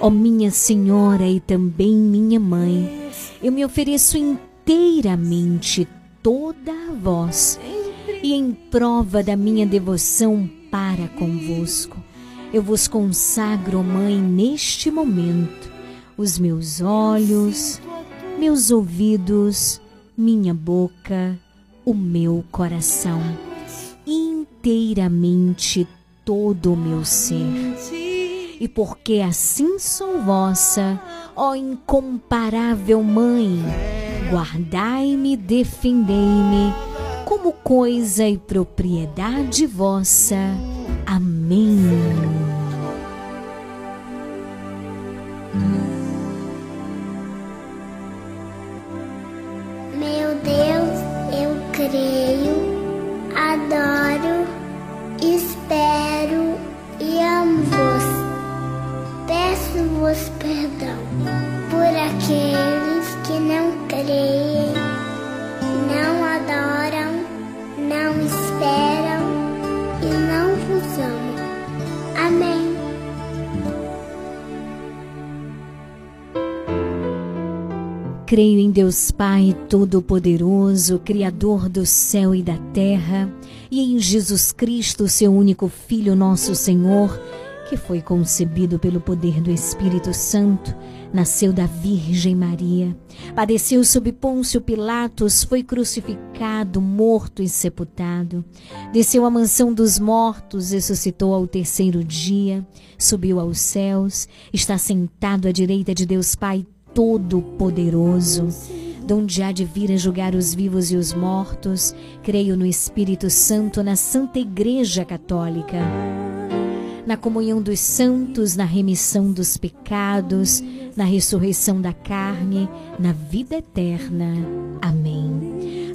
Ó minha Senhora e também minha Mãe, eu me ofereço inteiramente toda a vós e em prova da minha devoção para convosco. Eu vos consagro, Mãe, neste momento, os meus olhos, meus ouvidos, minha boca, o meu coração, inteiramente todo o meu ser. E porque assim sou vossa, ó incomparável Mãe, guardai-me, defendei-me, como coisa e propriedade vossa. Amém. Meu Deus, eu creio, espero e amo-vos. Peço-vos perdão por aqueles que não creem, não adoram, não esperam e não vos amam. Amém. Creio em Deus Pai Todo-Poderoso, Criador do céu e da terra, e em Jesus Cristo, seu único Filho, nosso Senhor, que foi concebido pelo poder do Espírito Santo, nasceu da Virgem Maria, padeceu sob Pôncio Pilatos, foi crucificado, morto e sepultado, desceu à mansão dos mortos, ressuscitou ao terceiro dia, subiu aos céus, está sentado à direita de Deus Pai Todo-Poderoso, donde há de vir a julgar os vivos e os mortos, creio no Espírito Santo, na Santa Igreja Católica, na comunhão dos santos, na remissão dos pecados, na ressurreição da carne, na vida eterna. Amém.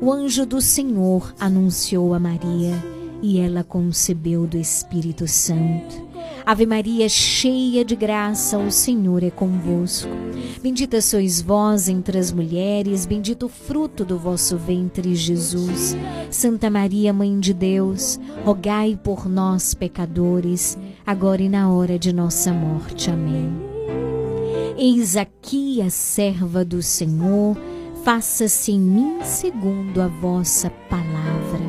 O anjo do Senhor anunciou a Maria e ela concebeu do Espírito Santo. Ave Maria, cheia de graça, o Senhor é convosco. Bendita sois vós entre as mulheres, bendito o fruto do vosso ventre, Jesus. Santa Maria, Mãe de Deus, rogai por nós, pecadores, agora e na hora de nossa morte. Amém. Eis aqui a serva do Senhor, faça-se em mim segundo a vossa palavra.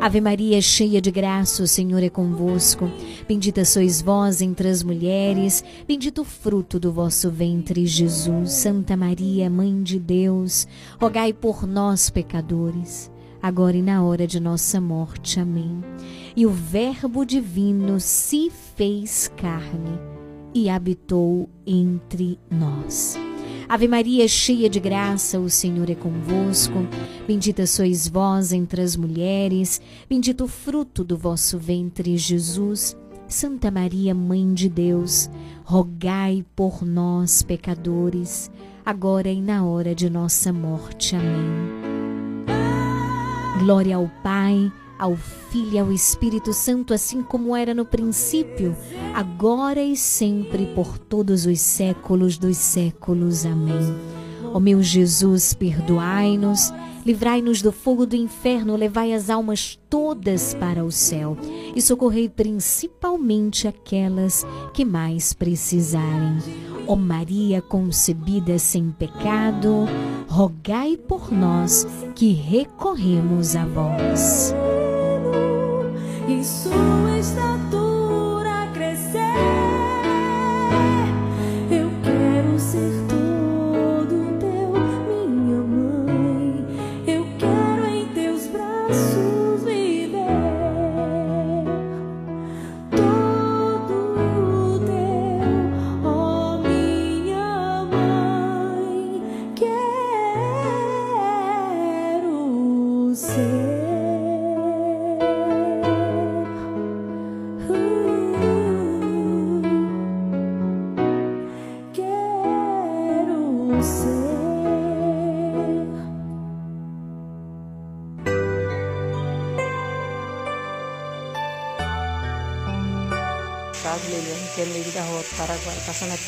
Ave Maria, cheia de graça, o Senhor é convosco. Bendita sois vós entre as mulheres, bendito o fruto do vosso ventre, Jesus. Santa Maria, Mãe de Deus, rogai por nós, pecadores, agora e na hora de nossa morte. Amém. E o Verbo divino se fez carne e habitou entre nós. Ave Maria, cheia de graça, o Senhor é convosco. Bendita sois vós entre as mulheres, bendito o fruto do vosso ventre, Jesus. Santa Maria, Mãe de Deus, rogai por nós, pecadores, agora e na hora de nossa morte. Amém. Glória ao Pai ao Filho e ao Espírito Santo, assim como era no princípio, agora e sempre, por todos os séculos dos séculos. Amém. Ó meu Jesus, perdoai-nos, livrai-nos do fogo do inferno, levai as almas todas para o céu e socorrei principalmente aquelas que mais precisarem. Ó Maria concebida sem pecado, rogai por nós que recorremos a vós e sua estatura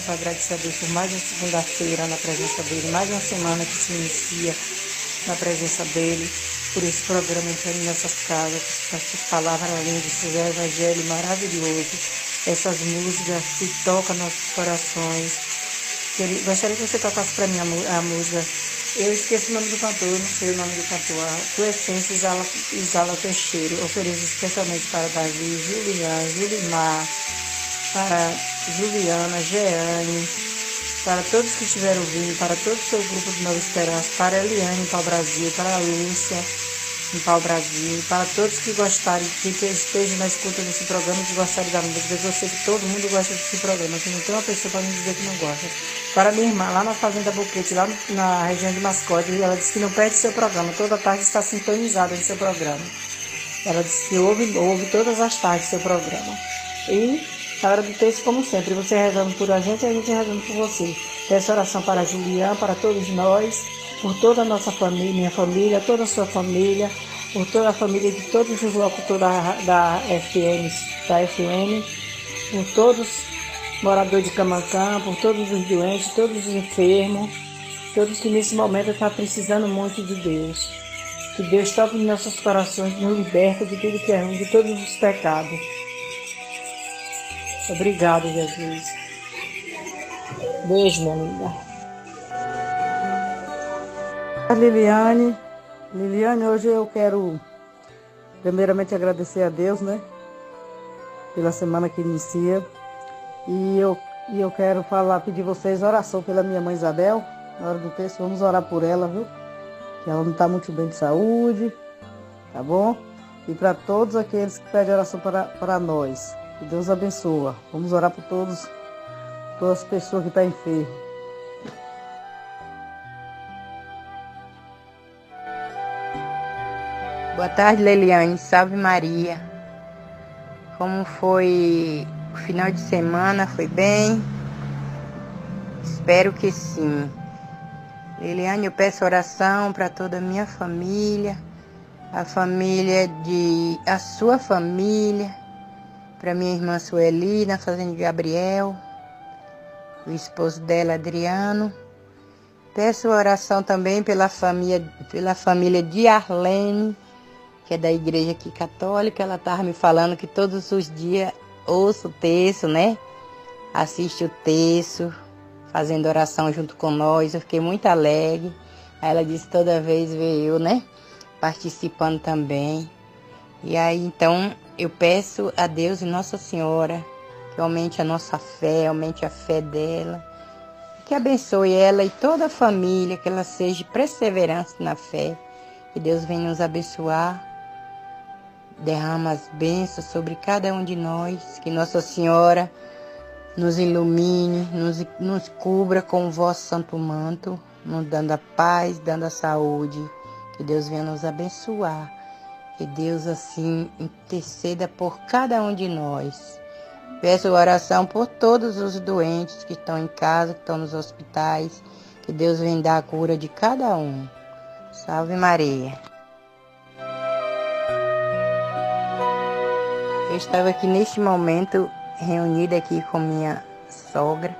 para agradecer a Deus por mais uma segunda-feira na presença dele, mais uma semana que se inicia na presença dele, por esse programa entrando em nossas casas, com essas palavras lindas, esse evangelho maravilhoso, essas músicas que tocam nossos corações. Queria- Gostaria que você tocasse para mim a, a música. Eu esqueci o nome do cantor, eu não sei o nome do cantor. A tua essência exala, exala teu cheiro. Ofereço especialmente para Davi, Julian, Julimar, para Juliana, Jeane, para todos que estiveram ouvindo, para todo o seu grupo de Nova Esperança, para Eliane em Pau Brasil, para a Lúcia em Pau Brasil, para todos que gostarem, que estejam na escuta desse programa que gostarem da música. Eu sei que todo mundo gosta desse programa, que não tem uma pessoa para me dizer que não gosta. Para minha irmã, lá na Fazenda Boquete, lá na região de Mascote, ela disse que não perde seu programa, toda tarde está sintonizada no seu programa. Ela disse que ouve, ouve todas as tardes seu programa. E na hora do texto, como sempre, você rezando por a gente e a gente rezando por você. Peço oração para a Juliana, para todos nós, por toda a nossa família, minha família, toda a sua família, por toda a família de todos os locutores da, da FM, da FM, por todos os moradores de Camancã, por todos os doentes, todos os enfermos, todos que nesse momento estão precisando muito de Deus. Que Deus toque em nossos corações, nos liberta de tudo que é ruim, de todos os pecados. Obrigado, Jesus. Beijo, minha amiga. A Liliane. Liliane, hoje eu quero primeiramente agradecer a Deus, né? Pela semana que inicia. E eu, e eu quero falar, pedir vocês oração pela minha mãe Isabel. Na hora do texto, vamos orar por ela, viu? Que ela não está muito bem de saúde, tá bom? e para todos aqueles que pedem oração para, para nós. Que Deus abençoa. Vamos orar por todos, todas as pessoas que estão tá enfermas. Boa tarde, Leliane. Salve Maria. Como foi o final de semana? Foi bem? Espero que sim. Liliane, eu peço oração para toda a minha família, a família de. a sua família, para minha irmã Sueli, na fazenda de Gabriel, o esposo dela, Adriano. Peço oração também pela família, pela família de Arlene, que é da igreja aqui católica. Ela estava me falando que todos os dias ouço o texto, né? Assiste o texto, fazendo oração junto com nós. Eu fiquei muito alegre. Aí ela disse toda vez eu, né? Participando também. E aí então eu peço a Deus e Nossa Senhora que aumente a nossa fé, aumente a fé dela, que abençoe ela e toda a família, que ela seja perseverante na fé, que Deus venha nos abençoar, derrama as bênçãos sobre cada um de nós, que Nossa Senhora nos ilumine, nos, nos cubra com o vosso santo manto, nos dando a paz, dando a saúde. Que Deus venha nos abençoar. Que Deus assim interceda por cada um de nós. Peço oração por todos os doentes que estão em casa, que estão nos hospitais. Que Deus venha dar a cura de cada um. Salve Maria. Eu estava aqui neste momento reunida aqui com minha sogra,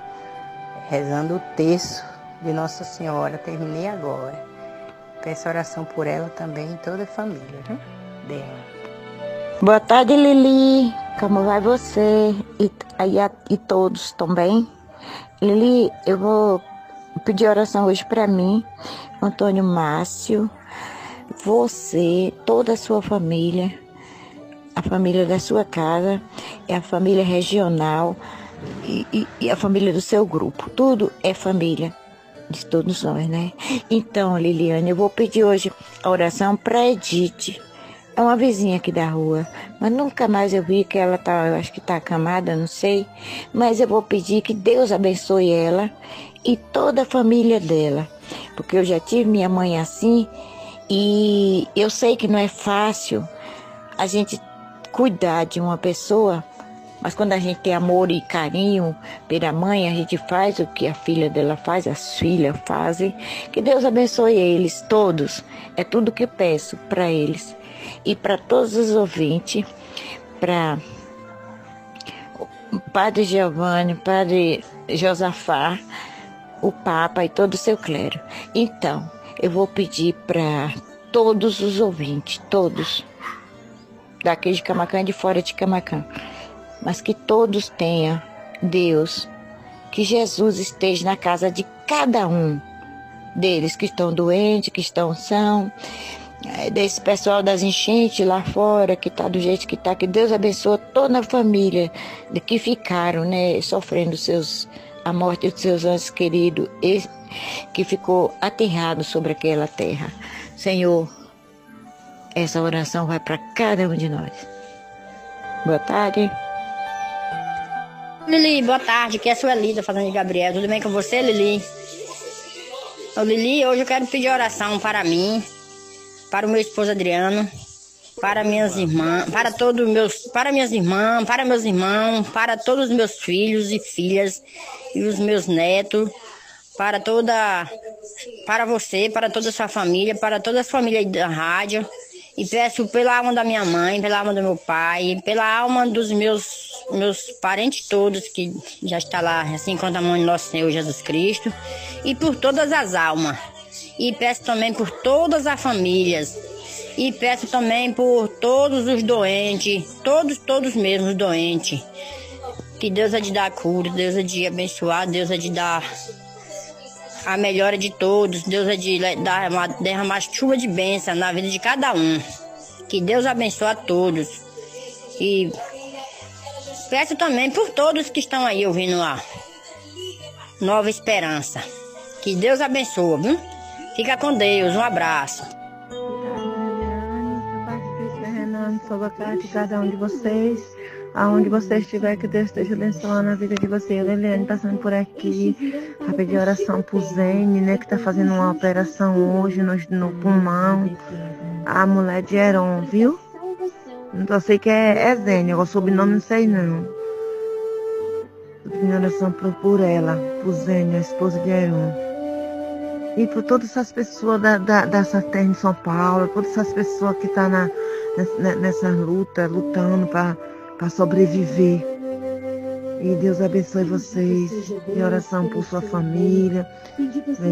rezando o texto de Nossa Senhora. Terminei agora. Peço oração por ela também e toda a família viu? Dela. Boa tarde, Lili. Como vai você? E, e, e todos também? Lili, eu vou pedir oração hoje para mim, Antônio Márcio, você, toda a sua família, a família da sua casa, a família regional e, e, e a família do seu grupo. Tudo é família de todos nós, né? Então, Liliane, eu vou pedir hoje a oração para Edith. É uma vizinha aqui da rua, mas nunca mais eu vi que ela tá, eu acho que tá acamada, não sei. Mas eu vou pedir que Deus abençoe ela e toda a família dela, porque eu já tive minha mãe assim e eu sei que não é fácil a gente cuidar de uma pessoa, mas quando a gente tem amor e carinho pela mãe, a gente faz o que a filha dela faz, as filhas fazem. Que Deus abençoe eles todos. É tudo que eu peço para eles. E para todos os ouvintes, para o Padre Giovanni, Padre Josafá, o Papa e todo o seu clero. Então, eu vou pedir para todos os ouvintes, todos, daqui de Camacã e de fora de Camacã. Mas que todos tenham Deus, que Jesus esteja na casa de cada um deles que estão doentes, que estão são, é, desse pessoal das enchentes lá fora, que está do jeito que está, que Deus abençoe toda a família de que ficaram, né, sofrendo seus, a morte dos seus anjos queridos, que ficou aterrado sobre aquela terra. Senhor, essa oração vai para cada um de nós. Boa tarde. Lili, boa tarde. Aqui é a Sueli, da Fazenda de Gabriel. Tudo bem com você, Lili? Ô, Lili, hoje eu quero pedir oração para mim, para o meu esposo Adriano, para minhas irmãs, para todos meus, para minhas irmãs, para meus irmãos, para todos os meus filhos e filhas e os meus netos, para toda, para você, para toda a sua família, para toda a família da rádio e peço pela alma da minha mãe, pela alma do meu pai, pela alma dos meus, meus parentes todos, que já está lá, assim quanto a mãe do nosso Senhor Jesus Cristo, e por todas as almas. E peço também por todas as famílias. E peço também por todos os doentes, todos, todos mesmo os doentes. Que Deus é de dar cura, Deus é de abençoar, Deus é de dar a melhora de todos. Deus é de dar derramar chuva de bênção na vida de cada um. Que Deus abençoe a todos. E peço também por todos que estão aí ouvindo lá. Nova Esperança. Que Deus abençoe, viu? Fica com Deus. Um abraço. sobre a casa de cada um de vocês. Aonde você estiver, que Deus esteja abençoando a vida de você. Liliane passando por aqui, a pedir oração pro Zene, né, que tá fazendo uma operação hoje no, no pulmão. A mulher de Heron, viu? Então, eu sei que é, é Zene, o sobrenome não sei não. Pedindo oração por, ela, por Zene, a esposa de Heron. E por todas essas pessoas da, da, dessa terra de São Paulo, todas essas pessoas que estão tá nessa, nessa luta, lutando para sobreviver. E Deus abençoe vocês. Em oração por sua família,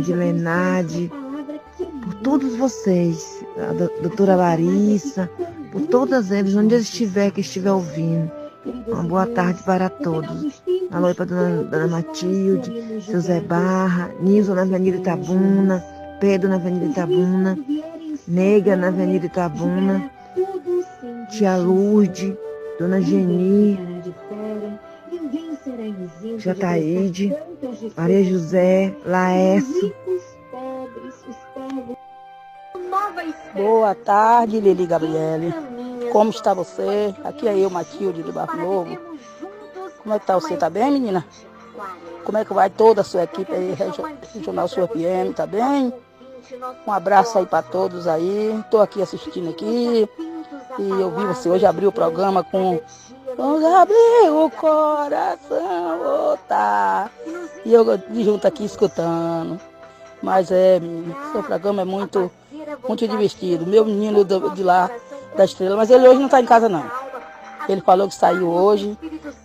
de Lenade, por todos vocês, a doutora Larissa, por todas eles, onde eles estiver, que estiver ouvindo. Uma boa tarde para todos. Alô para dona, dona Matilde, José Barra, Nilson na Avenida Itabuna, Pedro na Avenida Itabuna, Nega na Avenida Itabuna, Tia Lourdes, Dona Geni, Jataíde, Maria José, Laércio. Boa tarde, Lili Gabriele. Como está você? Aqui é eu, Matilde, do Barro Novo. Como é que tá você? Tá bem, menina? Como é que vai toda a sua equipe aí, Regional Sua FM, tá bem? Um abraço aí para todos aí. Estou aqui assistindo aqui. E eu vi você hoje abrir o programa com Vamos abrir o coração, oh, tá. E eu junto aqui escutando. Mas é, seu programa é muito, muito divertido. Meu menino de lá, da estrela, mas ele hoje não está em casa não. Ele falou que saiu hoje,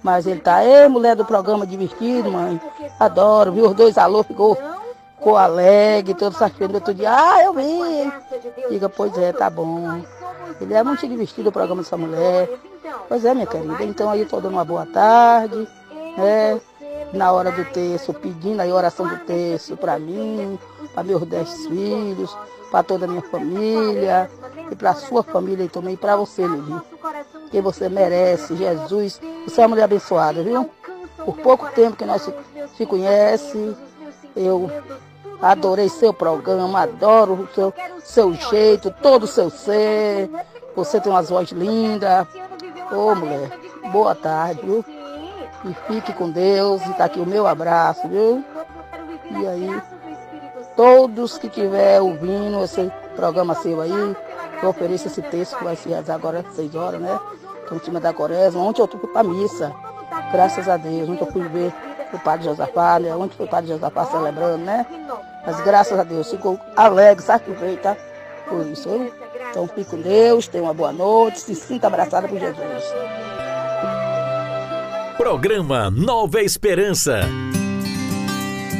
mas ele tá, é mulher do programa divertido, mãe. Adoro, viu? Os dois alô, ficou, ficou alegre, todos satisfeitos. Outro dia, ah, eu vi. Diga, pois é, tá bom. Ele é muito divertido o programa dessa mulher. Pois é, minha querida. Então aí estou dando uma boa tarde, né? Na hora do texto, pedindo aí oração do texto para mim, para meus dez filhos, para toda a minha família e para a sua família e também para você, Lili. Que você merece, Jesus. Você é uma mulher abençoada, viu? Por pouco tempo que nós se conhece, eu Adorei seu programa, adoro o seu, seu jeito, todo o seu ser. Você tem umas vozes lindas. Ô mulher, boa tarde, viu? E fique com Deus. E tá aqui o meu abraço, viu? E aí, todos que estiver ouvindo esse programa seu aí, eu ofereço esse texto que vai se rezar agora às seis horas, né? Que time da Quaresma. Ontem eu fui pra missa. Graças a Deus. Ontem eu fui ver o padre Josafá, né? Ontem foi o padre Josafá celebrando, né? Mas graças a Deus, ficou alegre, satisfeita por isso. Então fique com Deus, tenha uma boa noite, se sinta abraçada por Jesus. Programa Nova Esperança.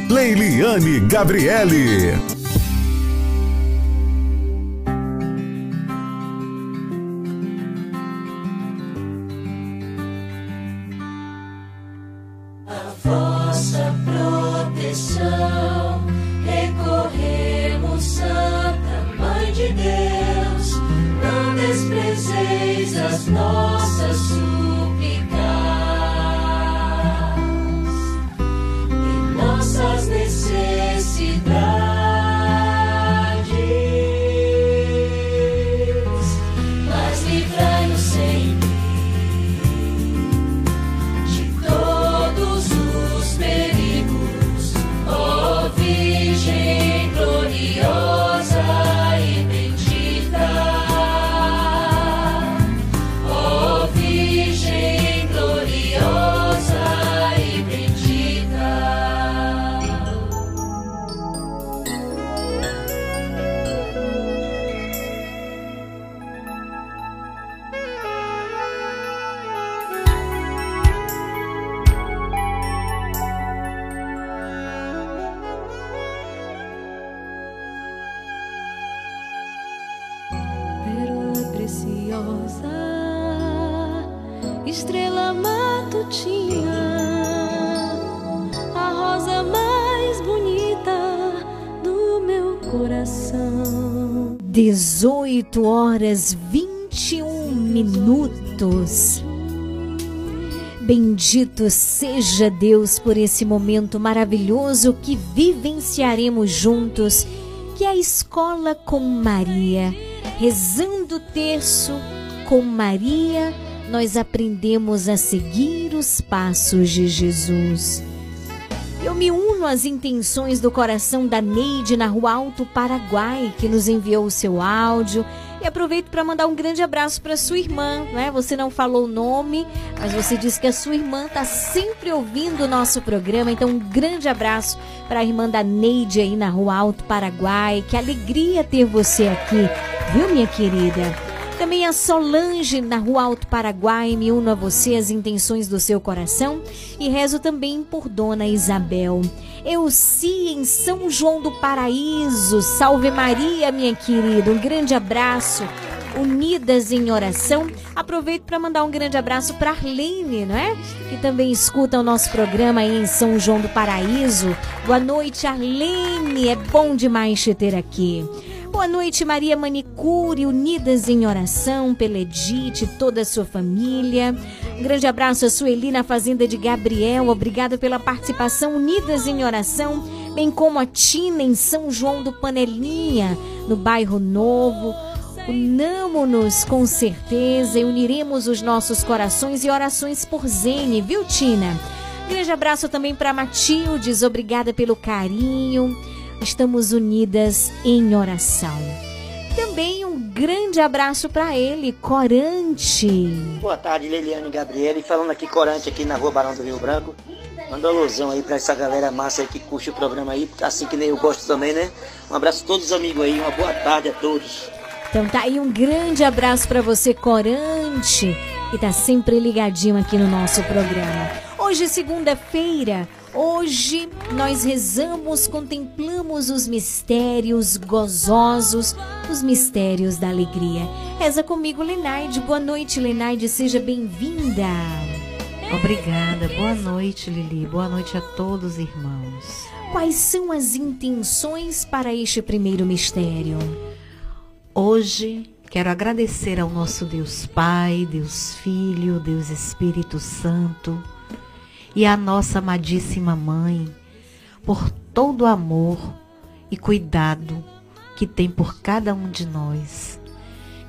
Leiliane Gabriele. Horas 21 minutos. Bendito seja Deus por esse momento maravilhoso que vivenciaremos juntos, que é a escola com Maria, rezando o terço com Maria, nós aprendemos a seguir os passos de Jesus. Eu me uno às intenções do coração da Neide na Rua Alto Paraguai, que nos enviou o seu áudio. E aproveito para mandar um grande abraço para sua irmã, né? Você não falou o nome, mas você disse que a sua irmã está sempre ouvindo o nosso programa. Então, um grande abraço para a irmã da Neide aí na Rua Alto Paraguai. Que alegria ter você aqui, viu, minha querida? Também a Solange, na Rua Alto Paraguai, me uno a você as intenções do seu coração e rezo também por Dona Isabel. Euci, em São João do Paraíso, salve Maria, minha querida, um grande abraço. Unidas em oração. Aproveito para mandar um grande abraço para Arlene, não é? Que também escuta o nosso programa aí em São João do Paraíso. Boa noite, Arlene. É bom demais te ter aqui. Boa noite, Maria Manicure, unidas em oração pela Edith e toda a sua família. Um grande abraço a Sueli na Fazenda de Gabriel. Obrigada pela participação, unidas em oração, bem como a Tina em São João do Panelinha, no bairro Novo. Unamo-nos com certeza e uniremos os nossos corações e orações por Zene, viu, Tina? Um grande abraço também para Matildes, obrigada pelo carinho estamos unidas em oração. Também um grande abraço para ele, Corante. Boa tarde, Leliane Gabriele. Falando aqui, Corante, aqui na rua Barão do Rio Branco. Manda alusão aí para essa galera massa aí que curte o programa aí, assim que nem eu gosto também, né? Um abraço a todos os amigos aí, uma boa tarde a todos. Então tá aí um grande abraço para você, Corante, que tá sempre ligadinho aqui no nosso programa. Hoje, segunda-feira, Hoje nós rezamos, contemplamos os mistérios gozosos, os mistérios da alegria. Reza comigo, Lenaide. Boa noite, Lenaide. Seja bem-vinda. Obrigada. Boa noite, Lili. Boa noite a todos, irmãos. Quais são as intenções para este primeiro mistério? Hoje quero agradecer ao nosso Deus Pai, Deus Filho, Deus Espírito Santo e a nossa amadíssima mãe por todo o amor e cuidado que tem por cada um de nós,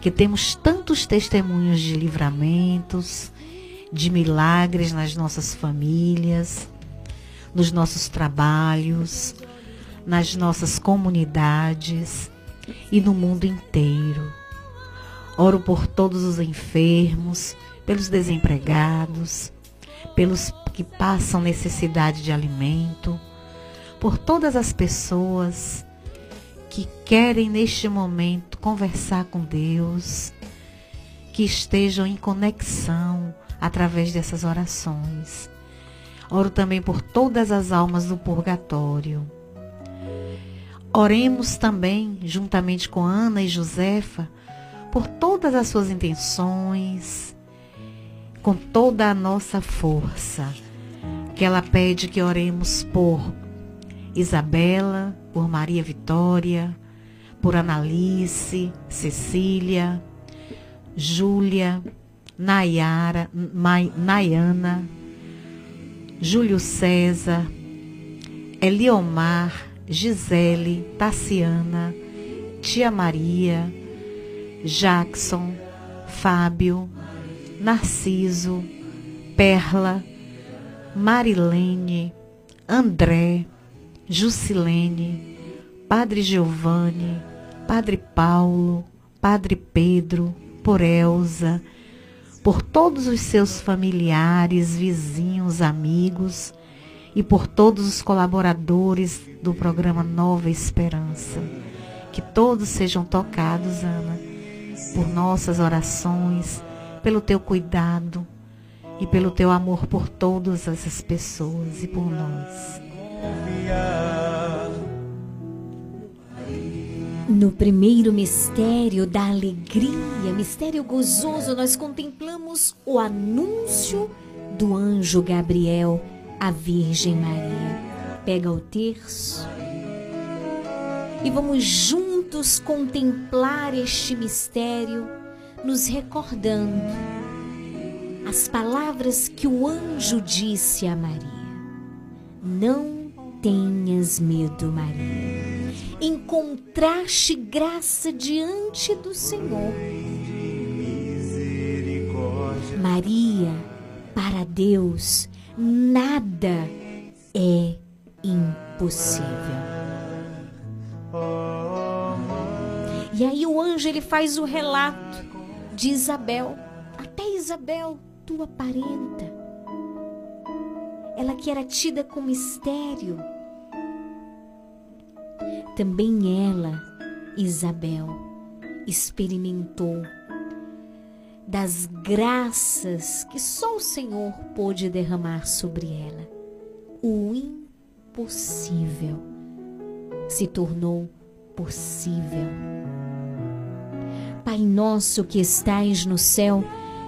que temos tantos testemunhos de livramentos, de milagres nas nossas famílias, nos nossos trabalhos, nas nossas comunidades e no mundo inteiro. Oro por todos os enfermos, pelos desempregados, pelos que passam necessidade de alimento, por todas as pessoas que querem neste momento conversar com Deus, que estejam em conexão através dessas orações. Oro também por todas as almas do purgatório. Oremos também, juntamente com Ana e Josefa, por todas as suas intenções, com toda a nossa força, que ela pede que oremos por Isabela, por Maria Vitória, por Analice, Cecília, Júlia, Nayara, Nayana, Júlio César, Eliomar, Gisele, Tassiana, Tia Maria, Jackson, Fábio, Narciso, Perla, Marilene, André, Jusilene, Padre Giovanni, Padre Paulo, Padre Pedro, por Elza, por todos os seus familiares, vizinhos, amigos e por todos os colaboradores do programa Nova Esperança. Que todos sejam tocados, Ana, por nossas orações pelo teu cuidado e pelo teu amor por todas essas pessoas e por nós. No primeiro mistério da alegria, mistério gozoso, nós contemplamos o anúncio do anjo Gabriel à Virgem Maria. Pega o terço e vamos juntos contemplar este mistério nos recordando as palavras que o anjo disse a Maria. Não tenhas medo, Maria. Encontraste graça diante do Senhor. Maria, para Deus, nada é impossível. E aí o anjo ele faz o relato de Isabel. Até Isabel, tua parenta. Ela que era tida com mistério. Também ela, Isabel, experimentou das graças que só o Senhor pôde derramar sobre ela. O impossível se tornou possível. Pai nosso que estais no céu,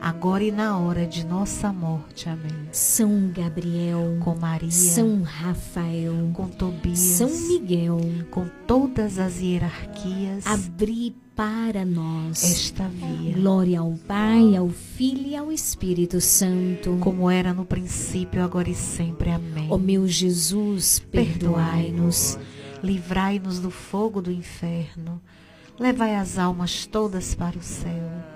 agora e na hora de nossa morte. Amém. São Gabriel, com Maria, São Rafael, com Tobias, São Miguel, com todas as hierarquias, abri para nós esta via. Glória ao Pai, ao Filho e ao Espírito Santo, como era no princípio, agora e sempre. Amém. Ó meu Jesus, perdoai-nos, livrai-nos do fogo do inferno, levai as almas todas para o céu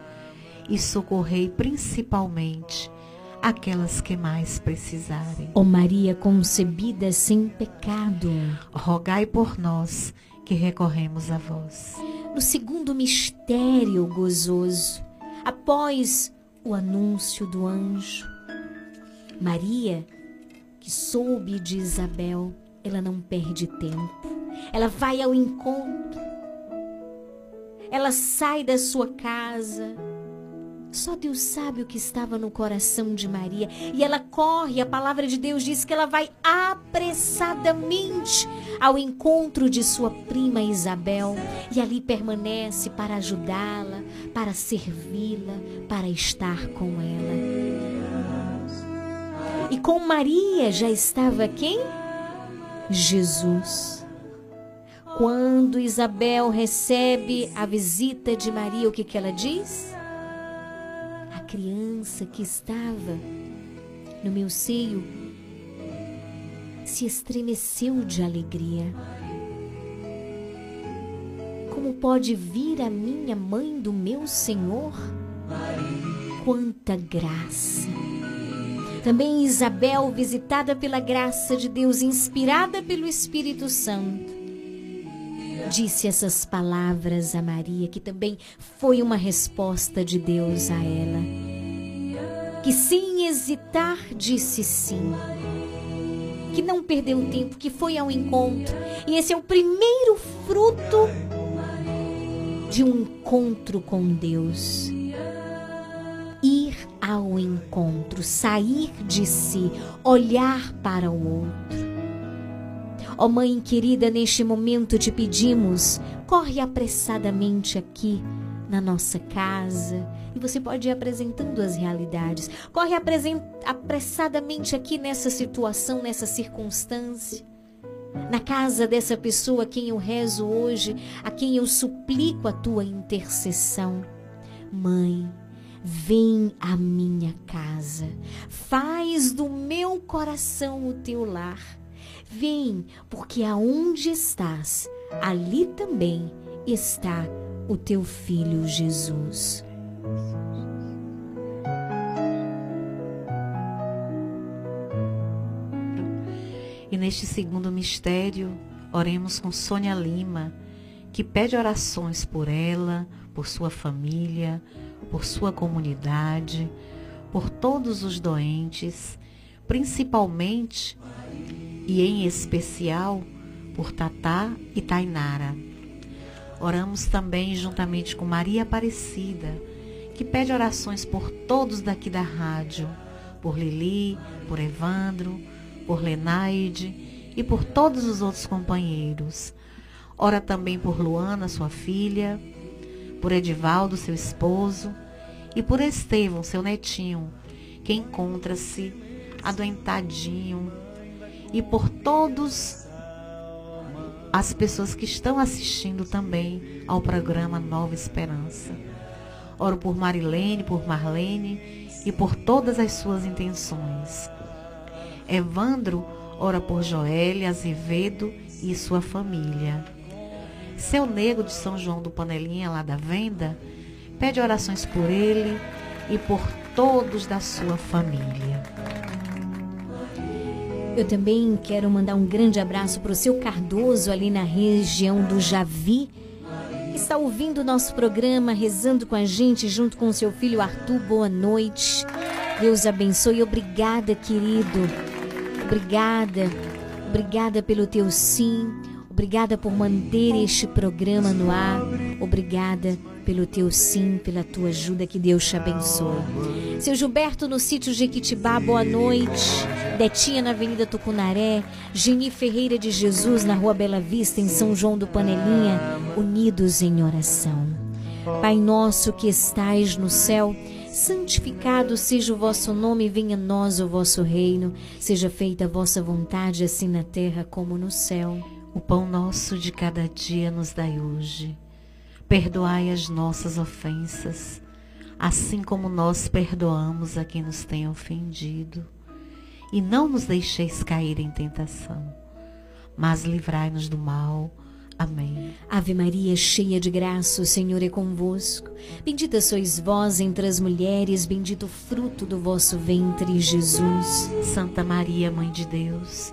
e socorrei principalmente aquelas que mais precisarem. Ó Maria concebida sem pecado, rogai por nós que recorremos a vós. No segundo mistério gozoso, após o anúncio do anjo, Maria, que soube de Isabel, ela não perde tempo. Ela vai ao encontro. ela sai da sua casa. Só Deus sabe o que estava no coração de Maria. E ela corre, a palavra de Deus diz que ela vai apressadamente ao encontro de sua prima Isabel. E ali permanece para ajudá-la, para servi-la, para estar com ela. E com Maria já estava quem? Jesus. Quando Isabel recebe a visita de Maria, o que, que ela diz? Criança que estava no meu seio se estremeceu de alegria. Como pode vir a minha mãe do meu Senhor? Quanta graça! Também Isabel, visitada pela graça de Deus, inspirada pelo Espírito Santo, disse essas palavras a Maria, que também foi uma resposta de Deus a ela. Que sem hesitar disse sim. Que não perdeu tempo, que foi ao encontro. E esse é o primeiro fruto de um encontro com Deus. Ir ao encontro, sair de si, olhar para o outro. Ó oh, Mãe querida, neste momento te pedimos, corre apressadamente aqui na nossa casa. E você pode ir apresentando as realidades. Corre apressadamente aqui nessa situação, nessa circunstância. Na casa dessa pessoa a quem eu rezo hoje, a quem eu suplico a tua intercessão. Mãe, vem à minha casa, faz do meu coração o teu lar Vem, porque aonde estás, ali também está o teu filho Jesus. E neste segundo mistério, oremos com Sônia Lima, que pede orações por ela, por sua família, por sua comunidade, por todos os doentes, principalmente e em especial por Tatá e Tainara. Oramos também juntamente com Maria Aparecida, que pede orações por todos daqui da rádio, por Lili, por Evandro, por Lenaide e por todos os outros companheiros. Ora também por Luana, sua filha, por Edivaldo, seu esposo, e por Estevão, seu netinho, que encontra-se adoentadinho e por todos as pessoas que estão assistindo também ao programa Nova Esperança. Oro por Marilene, por Marlene e por todas as suas intenções. Evandro ora por Joélia Azevedo e sua família. Seu nego de São João do Panelinha, lá da venda, pede orações por ele e por todos da sua família. Eu também quero mandar um grande abraço para o seu Cardoso ali na região do Javi. Está ouvindo o nosso programa, rezando com a gente, junto com o seu filho Arthur. Boa noite. Deus abençoe. Obrigada, querido. Obrigada. Obrigada pelo teu sim. Obrigada por manter este programa no ar. Obrigada pelo teu sim, pela tua ajuda. Que Deus te abençoe. Seu Gilberto no sítio Jequitibá, boa noite. Detinha na Avenida Tucunaré. Geni Ferreira de Jesus na Rua Bela Vista, em São João do Panelinha, unidos em oração. Pai nosso que estais no céu, santificado seja o vosso nome, venha a nós o vosso reino, seja feita a vossa vontade, assim na terra como no céu. O pão nosso de cada dia nos dai hoje. Perdoai as nossas ofensas, assim como nós perdoamos a quem nos tem ofendido. E não nos deixeis cair em tentação, mas livrai-nos do mal. Amém. Ave Maria, cheia de graça, o Senhor é convosco. Bendita sois vós entre as mulheres, bendito o fruto do vosso ventre, Jesus. Santa Maria, Mãe de Deus,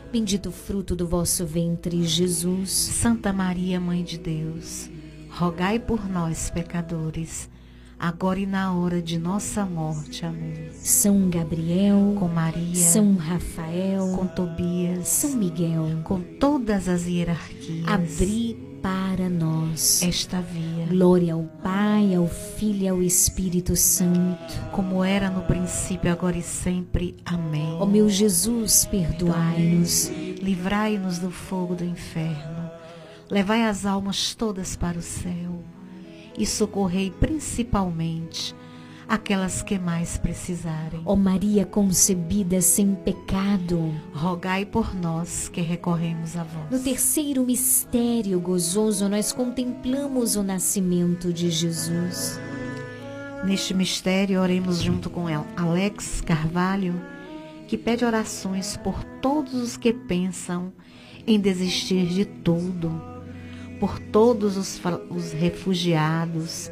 o fruto do vosso ventre, Jesus. Santa Maria, Mãe de Deus, rogai por nós, pecadores, agora e na hora de nossa morte. Amém. São Gabriel, Com Maria, São Rafael, com Tobias, São Miguel, com todas as hierarquias, abri para nós esta via, glória ao Pai, ao Filho e ao Espírito Santo. como era no princípio, agora e sempre. Amém. Ó meu Jesus, perdoai-nos. Livrai-nos do fogo do inferno. Levai as almas todas para o céu e socorrei principalmente aquelas que mais precisarem. Ó Maria concebida sem pecado. Rogai por nós que recorremos a vós. No terceiro mistério gozoso, nós contemplamos o nascimento de Jesus. Neste mistério, oremos junto com Alex Carvalho, que pede orações por todos os que pensam em desistir de tudo, por todos os, os refugiados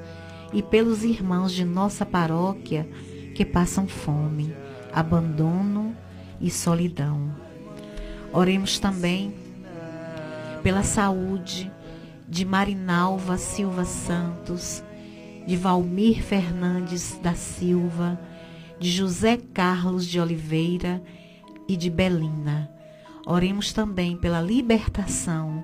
e pelos irmãos de nossa paróquia que passam fome, abandono e solidão. Oremos também pela saúde de Marinalva Silva Santos, de Valmir Fernandes da Silva, de José Carlos de Oliveira e de Belina. Oremos também pela libertação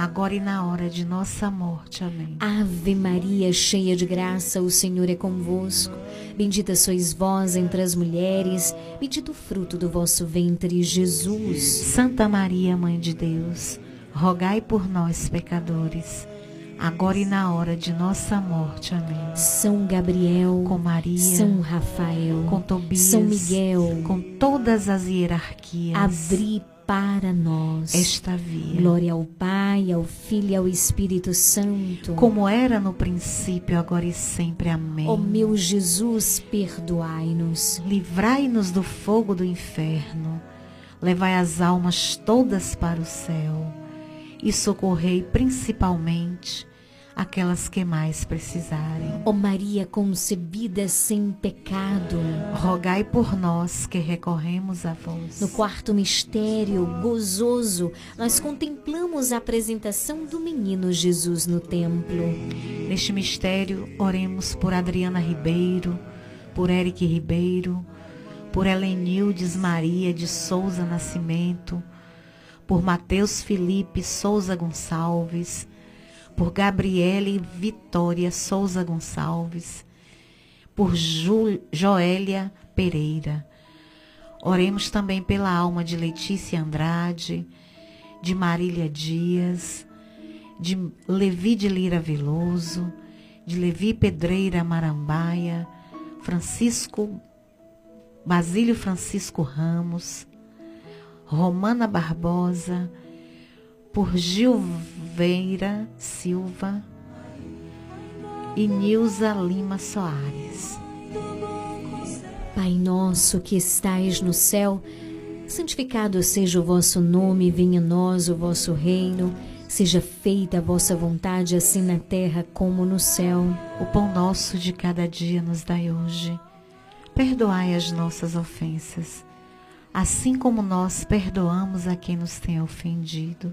agora e na hora de nossa morte. Amém. Ave Maria, cheia de graça, o Senhor é convosco. Bendita sois vós entre as mulheres, bendito o fruto do vosso ventre, Jesus. Santa Maria, Mãe de Deus, rogai por nós, pecadores, agora e na hora de nossa morte. Amém. São Gabriel, Com Maria, São Rafael, com Tobias, São Miguel, com todas as hierarquias, abri para nós esta via. Glória ao Pai, ao Filho e ao Espírito Santo. Como era no princípio, agora e sempre. Amém. Ó meu Jesus, perdoai-nos. Livrai-nos do fogo do inferno. Levai as almas todas para o céu. E socorrei principalmente aquelas que mais precisarem. Ó Maria concebida sem pecado, rogai por nós que recorremos a vós. No quarto mistério gozoso, nós contemplamos a apresentação do menino Jesus no templo. Neste mistério, oremos por Adriana Ribeiro, por Eric Ribeiro, por Helenildes Maria de Souza Nascimento, por Mateus Felipe Souza Gonçalves, por Gabriele Vitória Souza Gonçalves, por Ju, Joélia Pereira. Oremos também pela alma de Letícia Andrade, de Marília Dias, de Levi de Lira Veloso, de Levi Pedreira Marambaia, Francisco Basílio Francisco Ramos, Romana Barbosa, por Gilveira Silva e Nilza Lima Soares. Pai nosso que estais no céu, santificado seja o vosso nome, venha a nós o vosso reino, seja feita a vossa vontade, assim na terra como no céu. O pão nosso de cada dia nos dai hoje. Perdoai as nossas ofensas, assim como nós perdoamos a quem nos tem ofendido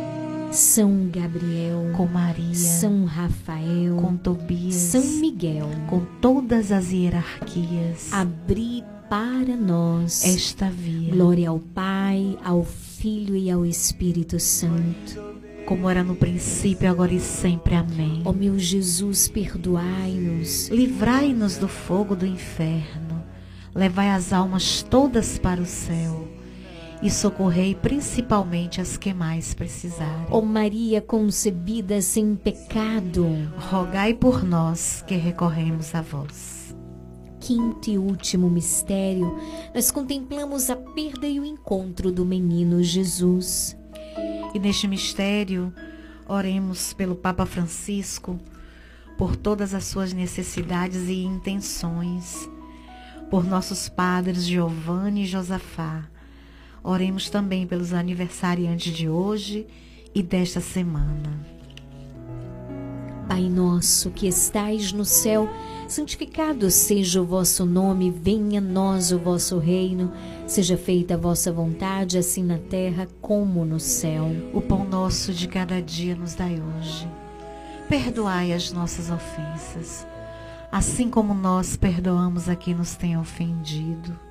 São Gabriel, com Maria, São Rafael, com Tobias, São Miguel, com todas as hierarquias, abri para nós esta via. Glória ao Pai, ao Filho e ao Espírito Santo. Como era no princípio, agora e sempre. Amém. Ó meu Jesus, perdoai-nos. Livrai-nos do fogo do inferno. Levai as almas todas para o céu. E socorrei principalmente as que mais precisarem. Ó Maria concebida sem pecado, rogai por nós que recorremos a vós quinto e último mistério, nós contemplamos a perda e o encontro do menino Jesus. E neste mistério, oremos pelo Papa Francisco, por todas as suas necessidades e intenções, por nossos padres Giovanni e Josafá. Oremos também pelos aniversariantes de hoje e desta semana. Pai nosso que estais no céu, santificado seja o vosso nome, venha a nós o vosso reino, seja feita a vossa vontade, assim na terra como no céu. O pão nosso de cada dia nos dai hoje. Perdoai as nossas ofensas, assim como nós perdoamos a quem nos tem ofendido.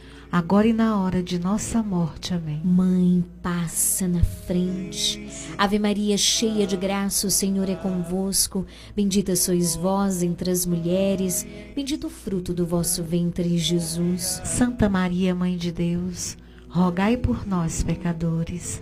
agora e na hora de nossa morte. Amém. Mãe, passa na frente. Ave Maria, cheia de graça, o Senhor é convosco. Bendita sois vós entre as mulheres, bendito o fruto do vosso ventre, Jesus. Santa Maria, Mãe de Deus, rogai por nós, pecadores,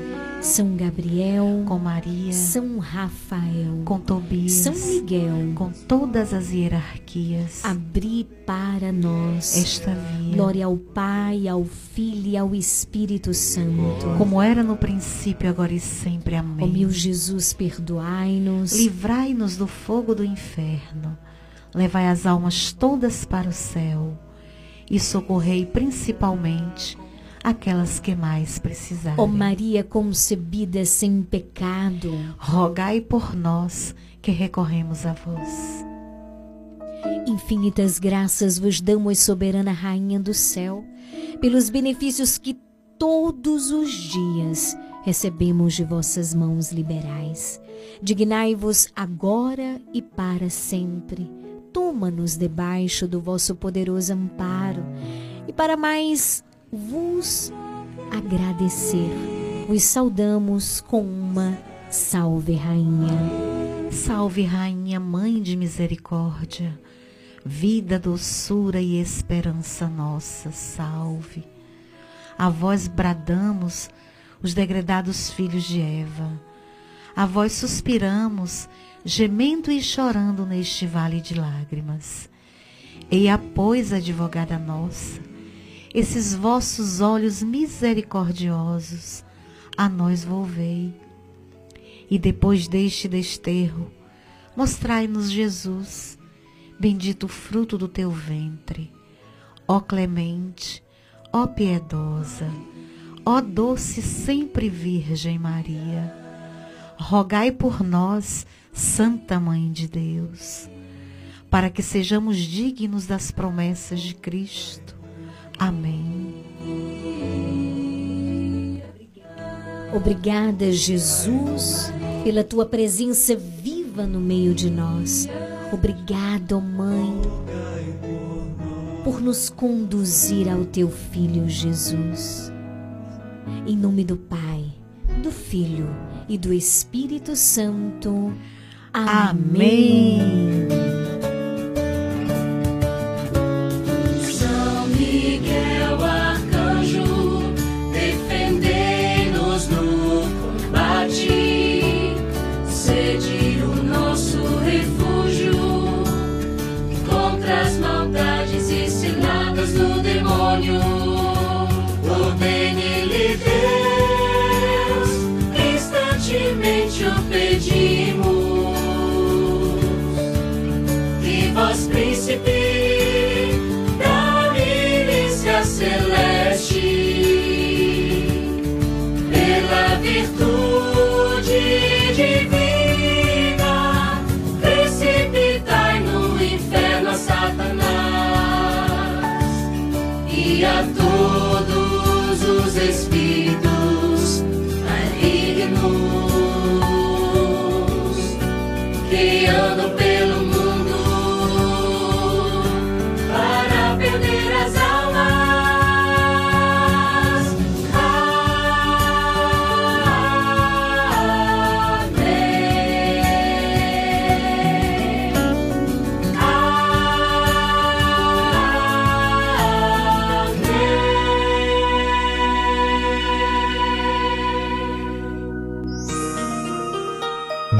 São Gabriel, com Maria, São Rafael, com Tobias, São Miguel, com todas as hierarquias, abri para nós esta via. Glória ao Pai, ao Filho e ao Espírito Santo. Como era no princípio, agora e sempre. Amém. Ó meu Jesus, perdoai-nos. Livrai-nos do fogo do inferno. Levai as almas todas para o céu. E socorrei principalmente aquelas que mais precisarem. Ó Maria concebida sem pecado, rogai por nós que recorremos a vós. Infinitas graças vos damos, soberana Rainha do céu, pelos benefícios que todos os dias recebemos de vossas mãos liberais. Dignai-vos agora e para sempre. Toma-nos debaixo do vosso poderoso amparo e para mais vos agradecer, vos saudamos com uma salve, Rainha. Salve, Rainha, Mãe de Misericórdia, vida, doçura e esperança nossa, salve. A vós bradamos, os degredados filhos de Eva. A vós suspiramos, gemendo e chorando neste vale de lágrimas. Eia, pois, advogada nossa, esses vossos olhos misericordiosos a nós volvei. E depois deste desterro, mostrai-nos Jesus, bendito o fruto do teu ventre. Ó clemente, ó piedosa, ó doce sempre Virgem Maria, rogai por nós, Santa Mãe de Deus, para que sejamos dignos das promessas de Cristo. Amém. Obrigada, Jesus, pela tua presença viva no meio de nós. Obrigada, Mãe, por nos conduzir ao teu Filho Jesus. Em nome do Pai, do Filho e do Espírito Santo. Amém. São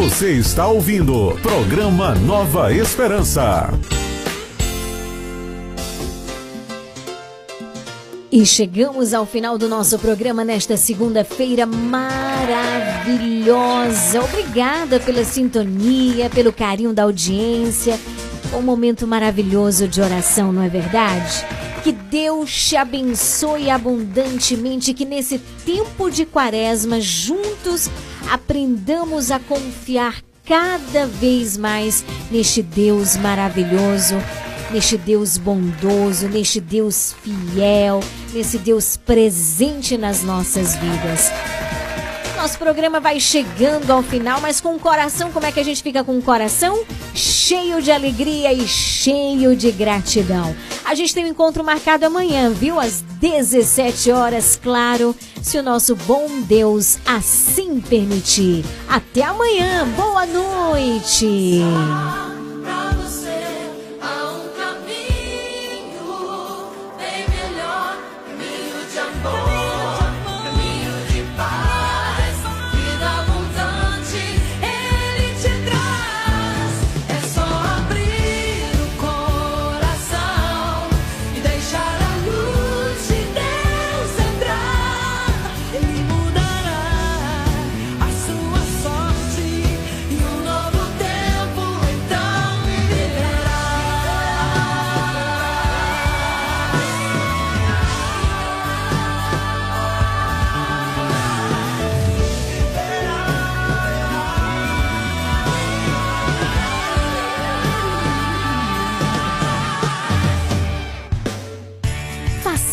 Você está ouvindo programa Nova Esperança. E chegamos ao final do nosso programa nesta segunda-feira maravilhosa. Obrigada pela sintonia, pelo carinho da audiência. Um momento maravilhoso de oração, não é verdade? Que Deus te abençoe abundantemente, que nesse tempo de quaresma, juntos, aprendamos a confiar cada vez mais neste Deus maravilhoso, neste Deus bondoso, neste Deus fiel, nesse Deus presente nas nossas vidas. Nosso programa vai chegando ao final, mas com o coração, como é que a gente fica com o coração? Cheio de alegria e cheio de gratidão. A gente tem um encontro marcado amanhã, viu? Às 17 horas, claro, se o nosso bom Deus assim permitir. Até amanhã, boa noite!